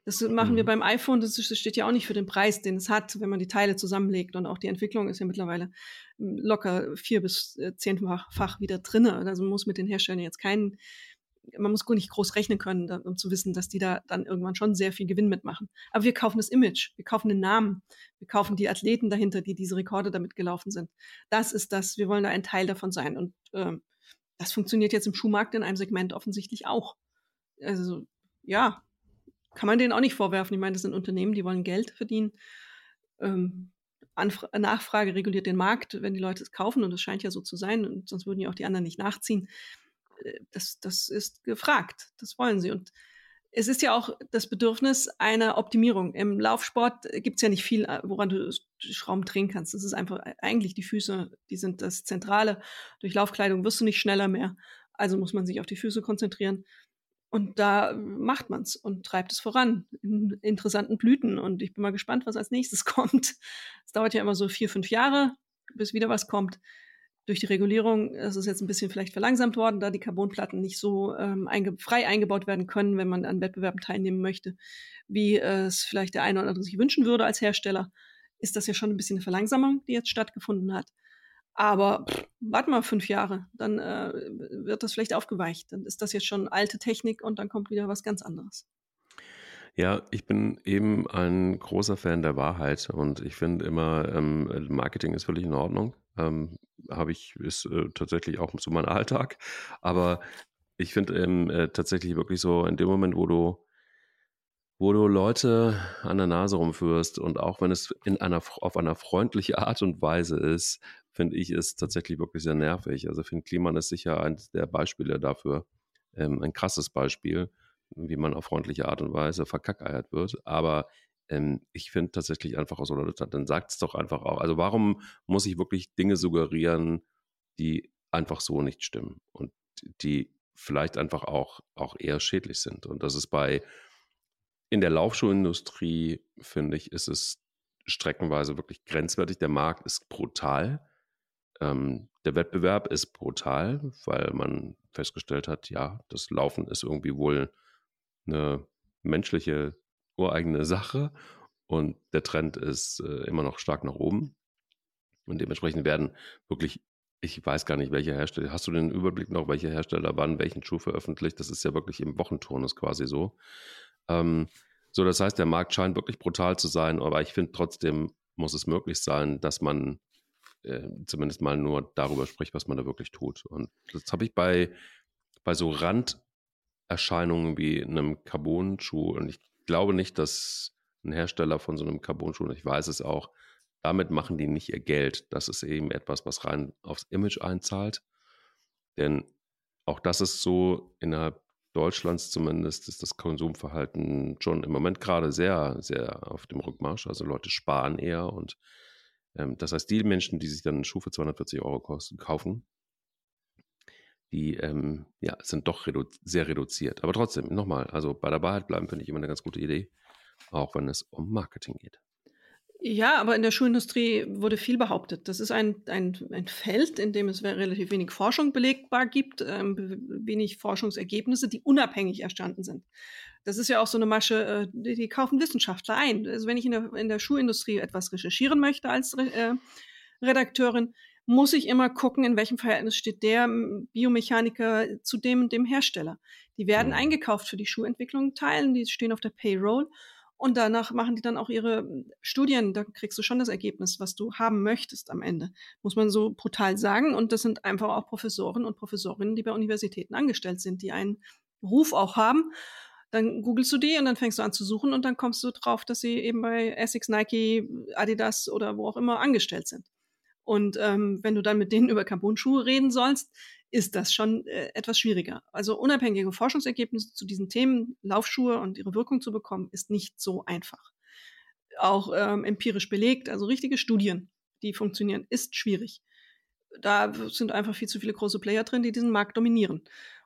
Das machen mhm. wir beim iPhone, das steht ja auch nicht für den Preis, den es hat, wenn man die Teile zusammenlegt. Und auch die Entwicklung ist ja mittlerweile hm, locker vier bis äh, zehnfach wieder drinne. Also man muss mit den Herstellern jetzt keinen man muss gar nicht groß rechnen können, um zu wissen, dass die da dann irgendwann schon sehr viel Gewinn mitmachen. Aber wir kaufen das Image, wir kaufen den Namen, wir kaufen die Athleten dahinter, die diese Rekorde damit gelaufen sind. Das ist das, wir wollen da ein Teil davon sein. Und ähm, das funktioniert jetzt im Schuhmarkt in einem Segment offensichtlich auch. Also ja, kann man denen auch nicht vorwerfen. Ich meine, das sind Unternehmen, die wollen Geld verdienen. Ähm, Anfra Nachfrage reguliert den Markt, wenn die Leute es kaufen, und das scheint ja so zu sein, und sonst würden ja auch die anderen nicht nachziehen. Äh, das, das ist gefragt. Das wollen sie. Und es ist ja auch das Bedürfnis einer Optimierung. Im Laufsport gibt es ja nicht viel, äh, woran du Schrauben drehen kannst. Das ist einfach äh, eigentlich die Füße, die sind das Zentrale. Durch Laufkleidung wirst du nicht schneller mehr. Also muss man sich auf die Füße konzentrieren. Und da macht man es und treibt es voran in interessanten Blüten. Und ich bin mal gespannt, was als nächstes (laughs) kommt. Es dauert ja immer so vier, fünf Jahre, bis wieder was kommt Durch die Regulierung ist es jetzt ein bisschen vielleicht verlangsamt worden, da die Carbonplatten nicht so ähm, einge frei eingebaut werden können, wenn man an Wettbewerben teilnehmen möchte, wie es vielleicht der eine oder andere sich wünschen würde als Hersteller. Ist das ja schon ein bisschen eine Verlangsamung, die jetzt stattgefunden hat. Aber pff, warte mal fünf Jahre, dann äh, wird das vielleicht aufgeweicht. Dann ist das jetzt schon alte Technik und dann kommt wieder was ganz anderes. Ja, ich bin eben ein großer Fan der Wahrheit und ich finde immer, ähm, Marketing ist völlig in Ordnung. Ähm, Habe ich, ist äh, tatsächlich auch so mein Alltag. Aber ich finde ähm, äh, tatsächlich wirklich so, in dem Moment, wo du, wo du Leute an der Nase rumführst und auch wenn es in einer, auf einer freundliche Art und Weise ist, finde ich es tatsächlich wirklich sehr nervig. Also Finn Kliman ist sicher eines der Beispiele dafür, ähm, ein krasses Beispiel wie man auf freundliche Art und Weise verkackeiert wird. Aber ähm, ich finde tatsächlich einfach aus Leute, dann sagt es doch einfach auch. Also warum muss ich wirklich Dinge suggerieren, die einfach so nicht stimmen und die vielleicht einfach auch, auch eher schädlich sind. Und das ist bei in der Laufschuhindustrie, finde ich, ist es streckenweise wirklich grenzwertig. Der Markt ist brutal. Ähm, der Wettbewerb ist brutal, weil man festgestellt hat, ja, das Laufen ist irgendwie wohl eine menschliche, ureigene Sache und der Trend ist äh, immer noch stark nach oben. Und dementsprechend werden wirklich, ich weiß gar nicht, welche Hersteller, hast du den Überblick noch, welche Hersteller wann welchen Schuh veröffentlicht? Das ist ja wirklich im Wochenturnus quasi so. Ähm, so, das heißt, der Markt scheint wirklich brutal zu sein, aber ich finde trotzdem muss es möglich sein, dass man äh, zumindest mal nur darüber spricht, was man da wirklich tut. Und das habe ich bei, bei so Rand, Erscheinungen wie einem Carbon-Schuh. Und ich glaube nicht, dass ein Hersteller von so einem Carbon-Schuh, ich weiß es auch, damit machen die nicht ihr Geld. Das ist eben etwas, was rein aufs Image einzahlt. Denn auch das ist so, innerhalb Deutschlands zumindest ist das Konsumverhalten schon im Moment gerade sehr, sehr auf dem Rückmarsch. Also Leute sparen eher und ähm, das heißt, die Menschen, die sich dann einen Schuh für 240 Euro kaufen, die ähm, ja, sind doch redu sehr reduziert. Aber trotzdem, nochmal, also bei der Wahrheit bleiben finde ich immer eine ganz gute Idee, auch wenn es um Marketing geht. Ja, aber in der Schuhindustrie wurde viel behauptet. Das ist ein, ein, ein Feld, in dem es relativ wenig Forschung belegbar gibt, ähm, wenig Forschungsergebnisse, die unabhängig erstanden sind. Das ist ja auch so eine Masche, äh, die, die, kaufen Wissenschaftler ein. Also wenn ich in der, in der Schuhindustrie etwas recherchieren möchte als äh, Redakteurin, muss ich immer gucken, in welchem Verhältnis steht der Biomechaniker zu dem dem Hersteller. Die werden mhm. eingekauft für die Schuhentwicklung, teilen, die stehen auf der Payroll und danach machen die dann auch ihre Studien. Da kriegst du schon das Ergebnis, was du haben möchtest am Ende. Muss man so brutal sagen. Und das sind einfach auch Professoren und Professorinnen, die bei Universitäten angestellt sind, die einen Ruf auch haben. Dann googelst du die und dann fängst du an zu suchen und dann kommst du drauf, dass sie eben bei Essex, Nike, Adidas oder wo auch immer angestellt sind. Und ähm, wenn du dann mit denen über Carbon-Schuhe reden sollst, ist das schon äh, etwas schwieriger. Also unabhängige Forschungsergebnisse zu diesen Themen, Laufschuhe und ihre Wirkung zu bekommen, ist nicht so einfach. Auch ähm, empirisch belegt, also richtige Studien, die funktionieren, ist schwierig. Da sind einfach viel zu viele große Player drin, die diesen Markt dominieren.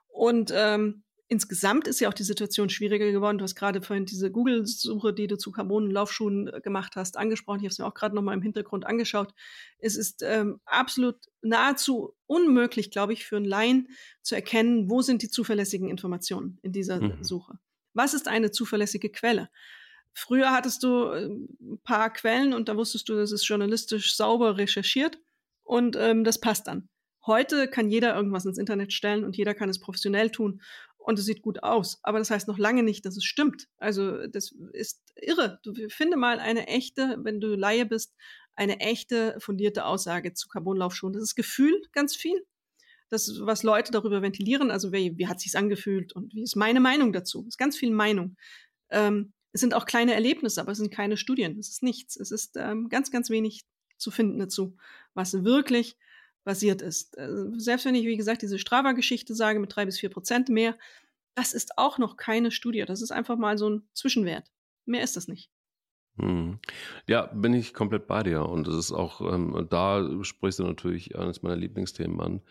Und ähm, insgesamt ist ja auch die Situation schwieriger geworden. Du hast gerade vorhin diese Google-Suche, die du zu Carbon-Laufschuhen äh, gemacht hast, angesprochen. Ich habe es mir auch gerade noch mal im Hintergrund angeschaut. Es ist ähm, absolut nahezu unmöglich, glaube ich, für einen Laien zu erkennen, wo sind die zuverlässigen Informationen in dieser mhm. Suche. Was ist eine zuverlässige Quelle? Früher hattest du äh, ein paar Quellen und da wusstest du, das ist journalistisch sauber recherchiert und ähm, das passt dann. Heute kann jeder irgendwas ins Internet stellen und jeder kann es professionell tun und es sieht gut aus. Aber das heißt noch lange nicht, dass es stimmt. Also das ist irre. Du finde mal eine echte, wenn du Laie bist, eine echte fundierte Aussage zu Carbonlaufschuhen. Das ist Gefühl ganz viel. Das, was Leute darüber ventilieren, also wie, wie hat sich's angefühlt und wie ist meine Meinung dazu? Es ist ganz viel Meinung. Ähm, es sind auch kleine Erlebnisse, aber es sind keine Studien. Es ist nichts. Es ist ähm, ganz, ganz wenig zu finden dazu, was wirklich basiert ist. Also selbst wenn ich, wie gesagt, diese Strava-Geschichte sage mit drei bis vier Prozent mehr, das ist auch noch keine Studie. Das ist einfach mal so ein Zwischenwert. Mehr ist das nicht. Hm. Ja, bin ich komplett bei dir. Und das ist auch, ähm, da sprichst du natürlich eines meiner Lieblingsthemen an.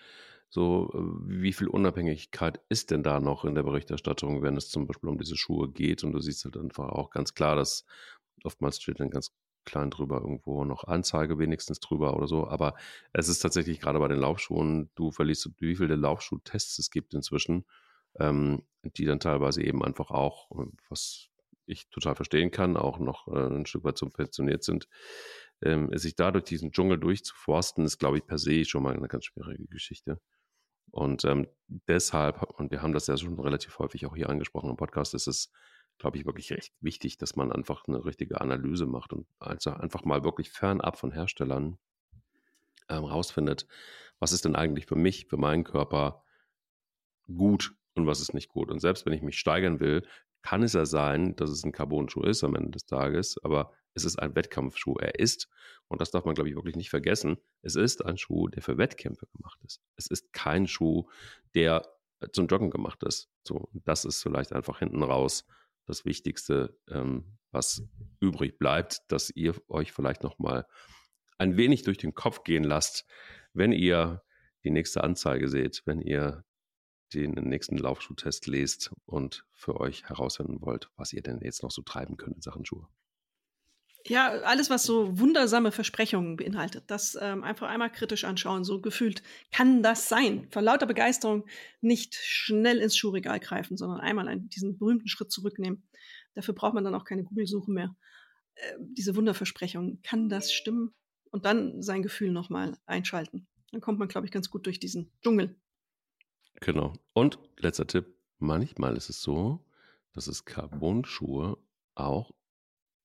So, äh, wie viel Unabhängigkeit ist denn da noch in der Berichterstattung, wenn es zum Beispiel um diese Schuhe geht? Und du siehst halt einfach auch ganz klar, dass oftmals steht dann ganz klein drüber irgendwo noch Anzeige wenigstens drüber oder so. Aber es ist tatsächlich gerade bei den Laufschuhen, du verliest, wie viele Laufschuhtests es gibt inzwischen, ähm, die dann teilweise eben einfach auch, was ich total verstehen kann, auch noch äh, ein Stück weit subventioniert sind. Ähm, sich da durch diesen Dschungel durchzuforsten, ist, glaube ich, per se schon mal eine ganz schwierige Geschichte. Und ähm, deshalb, und wir haben das ja schon relativ häufig auch hier angesprochen im Podcast, ist es, glaube ich, wirklich recht wichtig, dass man einfach eine richtige Analyse macht und also einfach mal wirklich fernab von Herstellern ähm, rausfindet, was ist denn eigentlich für mich, für meinen Körper gut und was ist nicht gut. Und selbst wenn ich mich steigern will, kann es ja sein, dass es ein Carbon-Schuh ist am Ende des Tages, aber es ist ein Wettkampfschuh. Er ist, und das darf man, glaube ich, wirklich nicht vergessen, es ist ein Schuh, der für Wettkämpfe gemacht ist. Es ist kein Schuh, der zum Joggen gemacht ist. So, das ist vielleicht einfach hinten raus das Wichtigste, ähm, was übrig bleibt, dass ihr euch vielleicht noch mal ein wenig durch den Kopf gehen lasst, wenn ihr die nächste Anzeige seht, wenn ihr den nächsten Laufschuhtest lest und für euch herausfinden wollt, was ihr denn jetzt noch so treiben könnt in Sachen Schuhe. Ja, alles, was so wundersame Versprechungen beinhaltet, das ähm, einfach einmal kritisch anschauen, so gefühlt, kann das sein? Vor lauter Begeisterung nicht schnell ins Schuhregal greifen, sondern einmal einen, diesen berühmten Schritt zurücknehmen. Dafür braucht man dann auch keine Google-Suche mehr. Äh, diese Wunderversprechungen, kann das stimmen? Und dann sein Gefühl nochmal einschalten. Dann kommt man, glaube ich, ganz gut durch diesen Dschungel. Genau. Und letzter Tipp, manchmal ist es so, dass es Carbon-Schuhe auch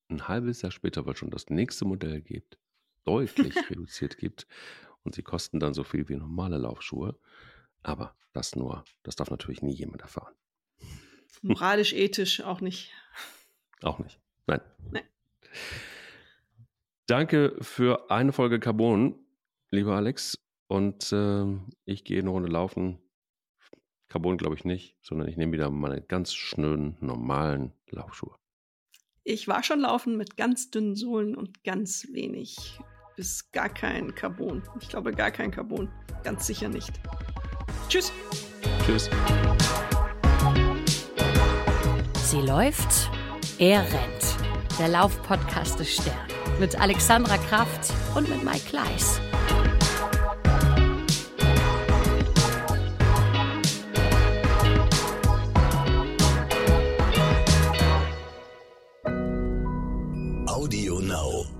ein halbes Jahr später, weil schon das nächste Modell gibt, deutlich (laughs) reduziert gibt. Und sie kosten dann so viel wie normale Laufschuhe. Aber das nur, das darf natürlich nie jemand erfahren. Moralisch, ethisch auch nicht. Auch nicht. Nein. Nein. Danke für eine Folge Carbon, lieber Alex. Und äh, ich gehe eine Runde laufen. Carbon glaube ich nicht, sondern ich nehme wieder meine ganz schönen, normalen Laufschuhe. Ich war schon laufen mit ganz dünnen Sohlen und ganz wenig bis gar kein Carbon. Ich glaube gar kein Carbon. Ganz sicher nicht. Tschüss. Tschüss. Sie läuft, er rennt. Der Laufpodcast des Stern. Mit Alexandra Kraft und mit Mike Kleiss. Now.